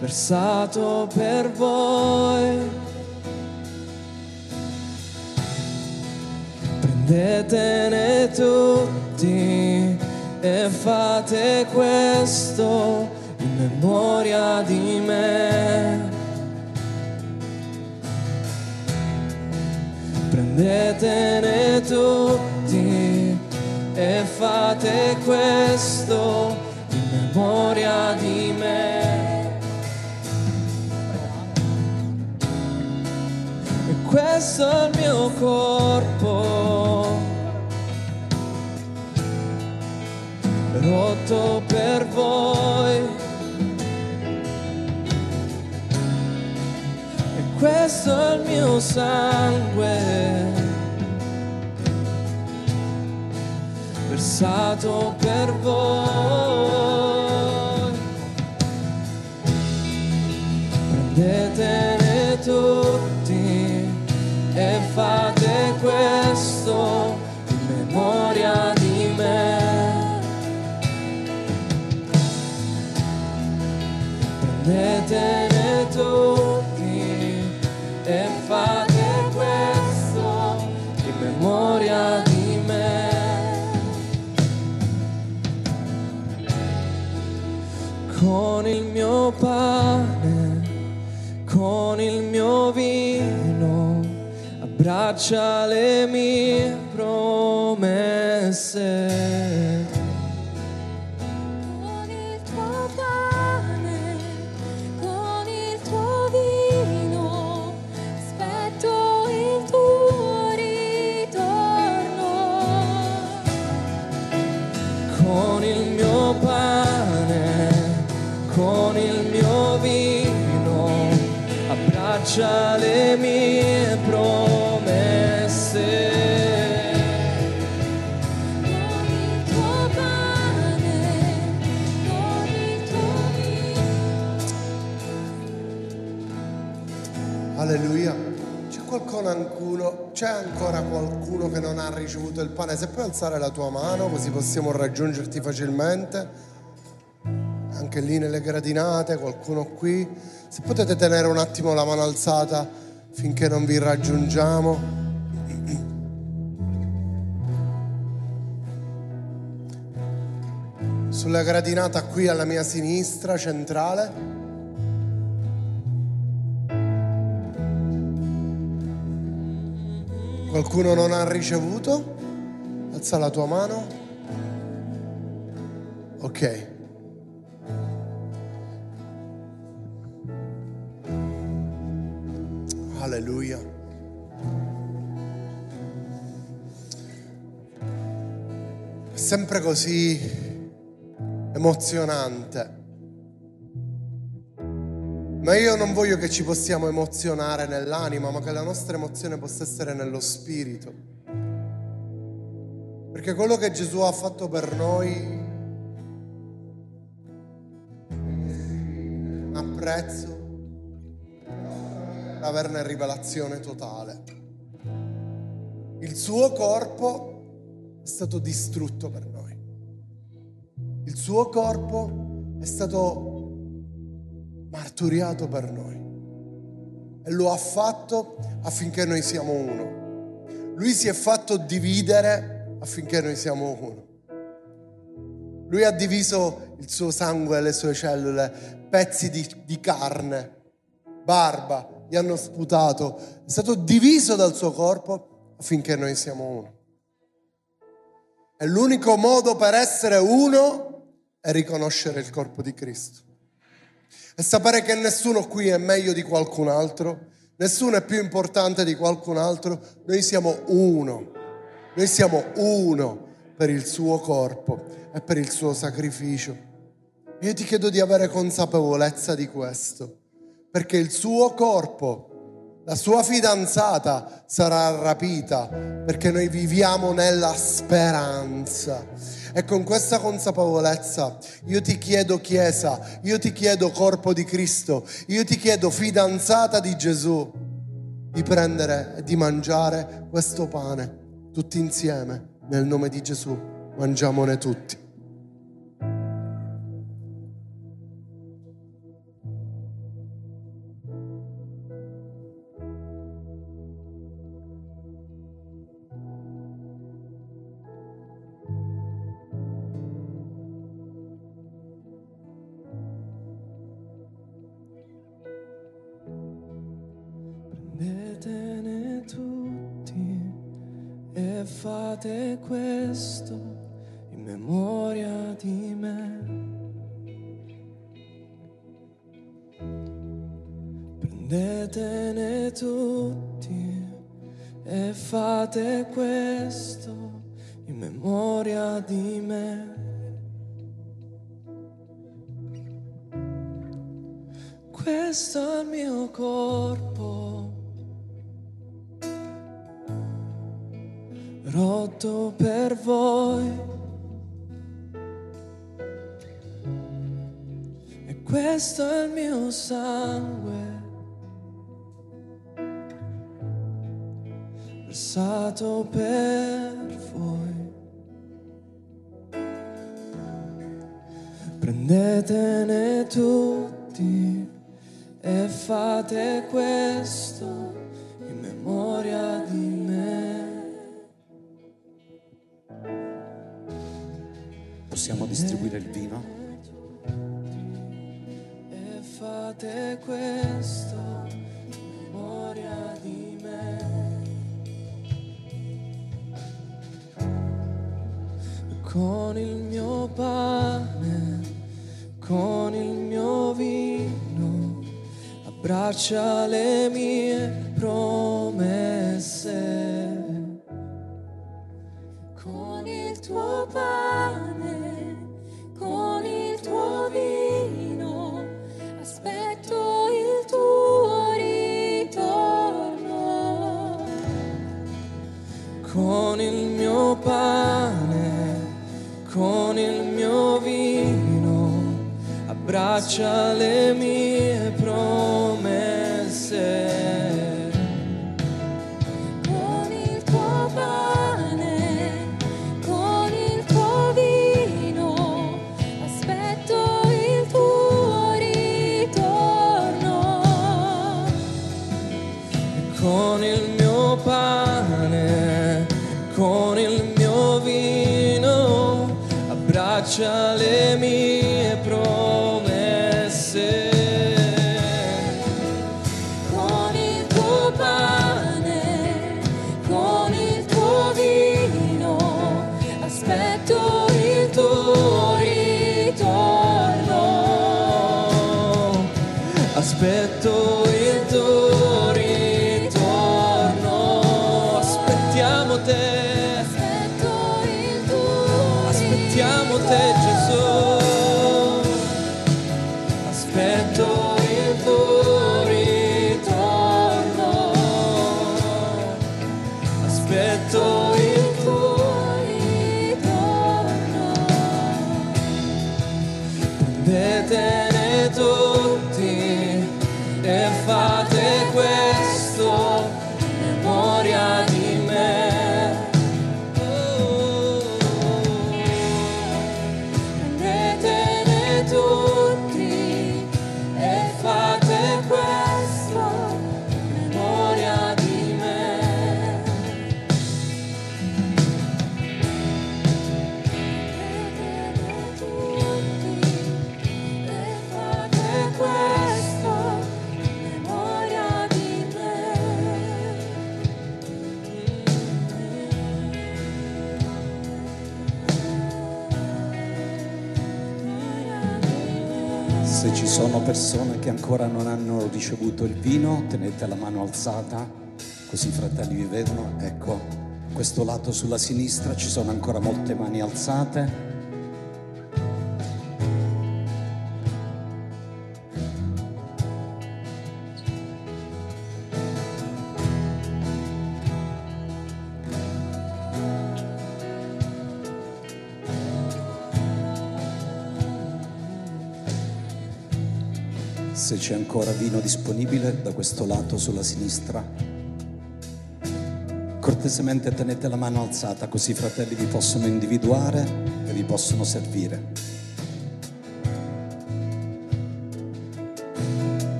versato per voi. Prendetene tutti e fate questo in memoria di me. Prendetene tutti e fate questo in memoria di me. Questo è il mio corpo, rotto per voi. E questo è il mio sangue, versato per voi. Prendetene tutti e fate questo in memoria di me. Prendetene tutti e fate questo in memoria di me. Con il mio pane, con il mio vino abbraccia le mie promesse.
Con il tuo pane, con il tuo vino, aspetto il tuo ritorno.
con il mio pane, con il mio vino, abbraccia le mie promesse.
C'è ancora qualcuno che non ha ricevuto il pane? Se puoi alzare la tua mano così possiamo raggiungerti facilmente. Anche lì nelle gradinate, qualcuno qui. Se potete tenere un attimo la mano alzata finché non vi raggiungiamo. Sulla gradinata qui alla mia sinistra, centrale. Qualcuno non ha ricevuto? Alza la tua mano. Ok. Alleluia. È sempre così emozionante. Ma io non voglio che ci possiamo emozionare nell'anima, ma che la nostra emozione possa essere nello spirito. Perché quello che Gesù ha fatto per noi ha prezzo per averne rivelazione totale. Il suo corpo è stato distrutto per noi. Il suo corpo è stato marturiato per noi. E lo ha fatto affinché noi siamo uno. Lui si è fatto dividere affinché noi siamo uno. Lui ha diviso il suo sangue le sue cellule, pezzi di, di carne, barba, gli hanno sputato. È stato diviso dal suo corpo affinché noi siamo uno. E l'unico modo per essere uno è riconoscere il corpo di Cristo e sapere che nessuno qui è meglio di qualcun altro, nessuno è più importante di qualcun altro, noi siamo uno, noi siamo uno per il suo corpo e per il suo sacrificio. Io ti chiedo di avere consapevolezza di questo, perché il suo corpo, la sua fidanzata sarà rapita, perché noi viviamo nella speranza. E con questa consapevolezza io ti chiedo Chiesa, io ti chiedo corpo di Cristo, io ti chiedo fidanzata di Gesù di prendere e di mangiare questo pane tutti insieme nel nome di Gesù. Mangiamone tutti.
Fate questo in memoria di me. Prendetene tutti e fate questo in memoria di me. Questo è il mio corpo, rotto per voi. E questo è il mio sangue, versato per voi. Prendetene tutti e fate questo in memoria di me.
Possiamo distribuire il vino?
E fate questo memoria di me. Con il mio pane, con il mio vino, abbraccia le mie promesse.
Con il tuo pane, con il tuo vino, aspetto il tuo ritorno.
Con il mio pane, con il mio vino, abbraccia le mie promesse.
Sono persone che ancora non hanno ricevuto il vino, tenete la mano alzata, così i fratelli vi vedono. Ecco, questo lato sulla sinistra ci sono ancora molte mani alzate. Se c'è ancora vino disponibile da questo lato sulla sinistra, cortesemente tenete la mano alzata così i fratelli vi possono individuare e vi possono servire.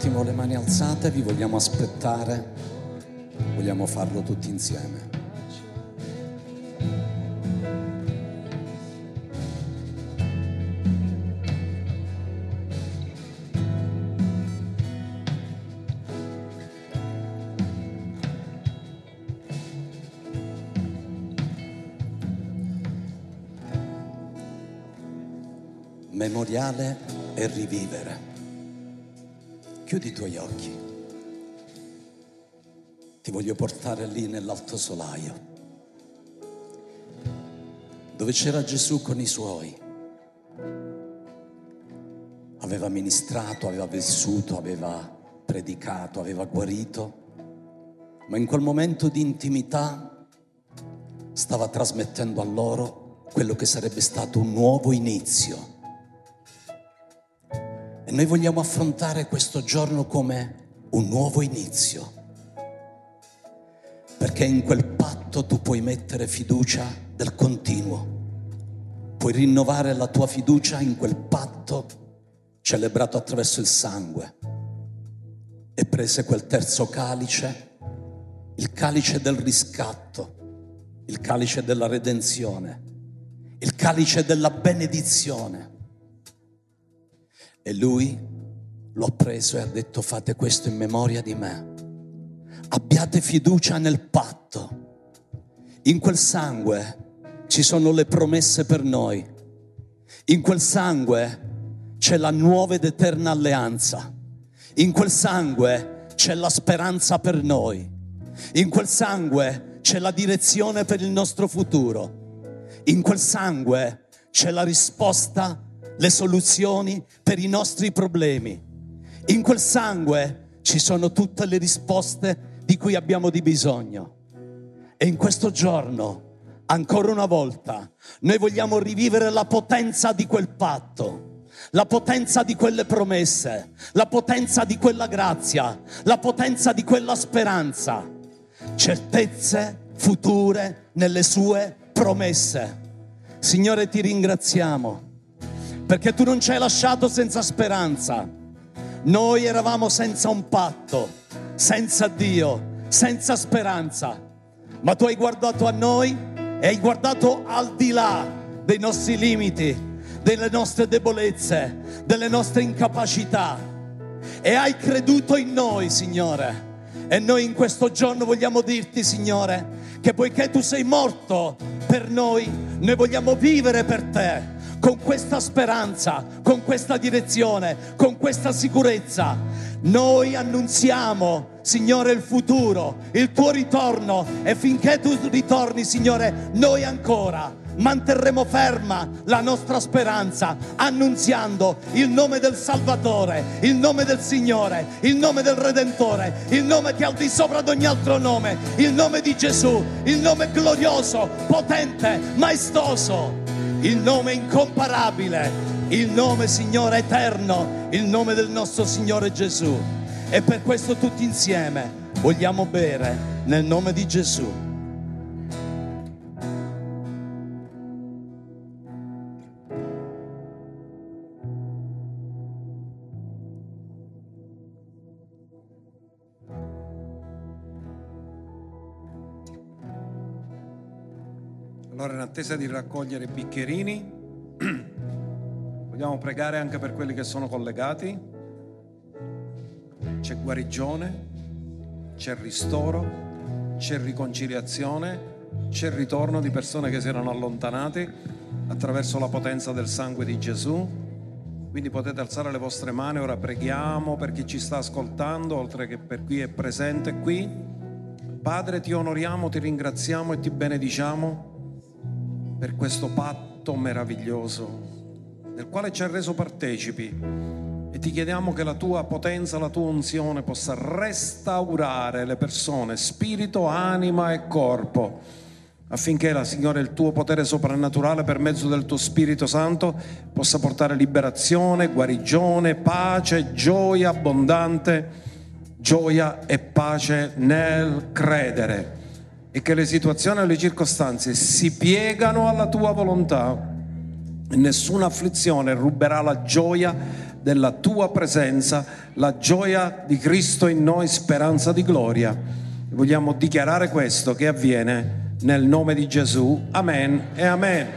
Attimo le mani alzate, vi vogliamo aspettare, vogliamo farlo tutti insieme. Memoriale e rivivere. Chiudi i tuoi occhi. Ti voglio portare lì nell'alto solaio, dove c'era Gesù con i suoi. Aveva ministrato, aveva vissuto, aveva predicato, aveva guarito, ma in quel momento di intimità stava trasmettendo a loro quello che sarebbe stato un nuovo inizio. E noi vogliamo affrontare questo giorno come un nuovo inizio, perché in quel patto tu puoi mettere fiducia del continuo, puoi rinnovare la tua fiducia in quel patto celebrato attraverso il sangue. E prese quel terzo calice, il calice del riscatto, il calice della redenzione, il calice della benedizione. E lui lo ha preso e ha detto fate questo in memoria di me. Abbiate fiducia nel patto. In quel sangue ci sono le promesse per noi. In quel sangue c'è la nuova ed eterna alleanza. In quel sangue c'è la speranza per noi. In quel sangue c'è la direzione per il nostro futuro. In quel sangue c'è la risposta, le soluzioni per i nostri problemi. In quel sangue ci sono tutte le risposte di cui abbiamo di bisogno. E in questo giorno, ancora una volta, noi vogliamo rivivere la potenza di quel patto la potenza di quelle promesse, la potenza di quella grazia, la potenza di quella speranza, certezze future nelle sue promesse. Signore, ti ringraziamo perché tu non ci hai lasciato senza speranza. Noi eravamo senza un patto, senza Dio, senza speranza, ma tu hai guardato a noi e hai guardato al di là dei nostri limiti delle nostre debolezze, delle nostre incapacità e hai creduto in noi, Signore. E noi in questo giorno vogliamo dirti, Signore, che poiché tu sei morto per noi, noi vogliamo vivere per te con questa speranza, con questa direzione, con questa sicurezza. Noi annunziamo, Signore, il futuro, il tuo ritorno e finché tu ritorni, Signore, noi ancora manterremo ferma la nostra speranza, annunziando il nome del Salvatore, il nome del Signore, il nome del Redentore, il nome che è al di sopra di ogni altro nome, il nome di Gesù, il nome glorioso, potente, maestoso, il nome incomparabile, il nome Signore eterno, il nome del nostro Signore Gesù. E per questo tutti insieme vogliamo bere nel nome di Gesù.
In attesa di raccogliere i bicchierini, vogliamo pregare anche per quelli che sono collegati. C'è guarigione, c'è ristoro, c'è riconciliazione, c'è ritorno di persone che si erano allontanate attraverso la potenza del sangue di Gesù. Quindi potete alzare le vostre mani, ora preghiamo per chi ci sta ascoltando, oltre che per chi è presente qui. Padre, ti onoriamo, ti ringraziamo e ti benediciamo per questo patto meraviglioso del quale ci ha reso partecipi e ti chiediamo che la tua potenza, la tua unzione possa restaurare le persone, spirito, anima e corpo, affinché la Signore, il tuo potere soprannaturale per mezzo del tuo Spirito Santo possa portare liberazione, guarigione, pace, gioia abbondante, gioia e pace nel credere e che le situazioni e le circostanze si piegano alla tua volontà nessuna afflizione ruberà la gioia della tua presenza, la gioia di Cristo in noi, speranza di gloria. Vogliamo dichiarare questo che avviene nel nome di Gesù. Amen e amen.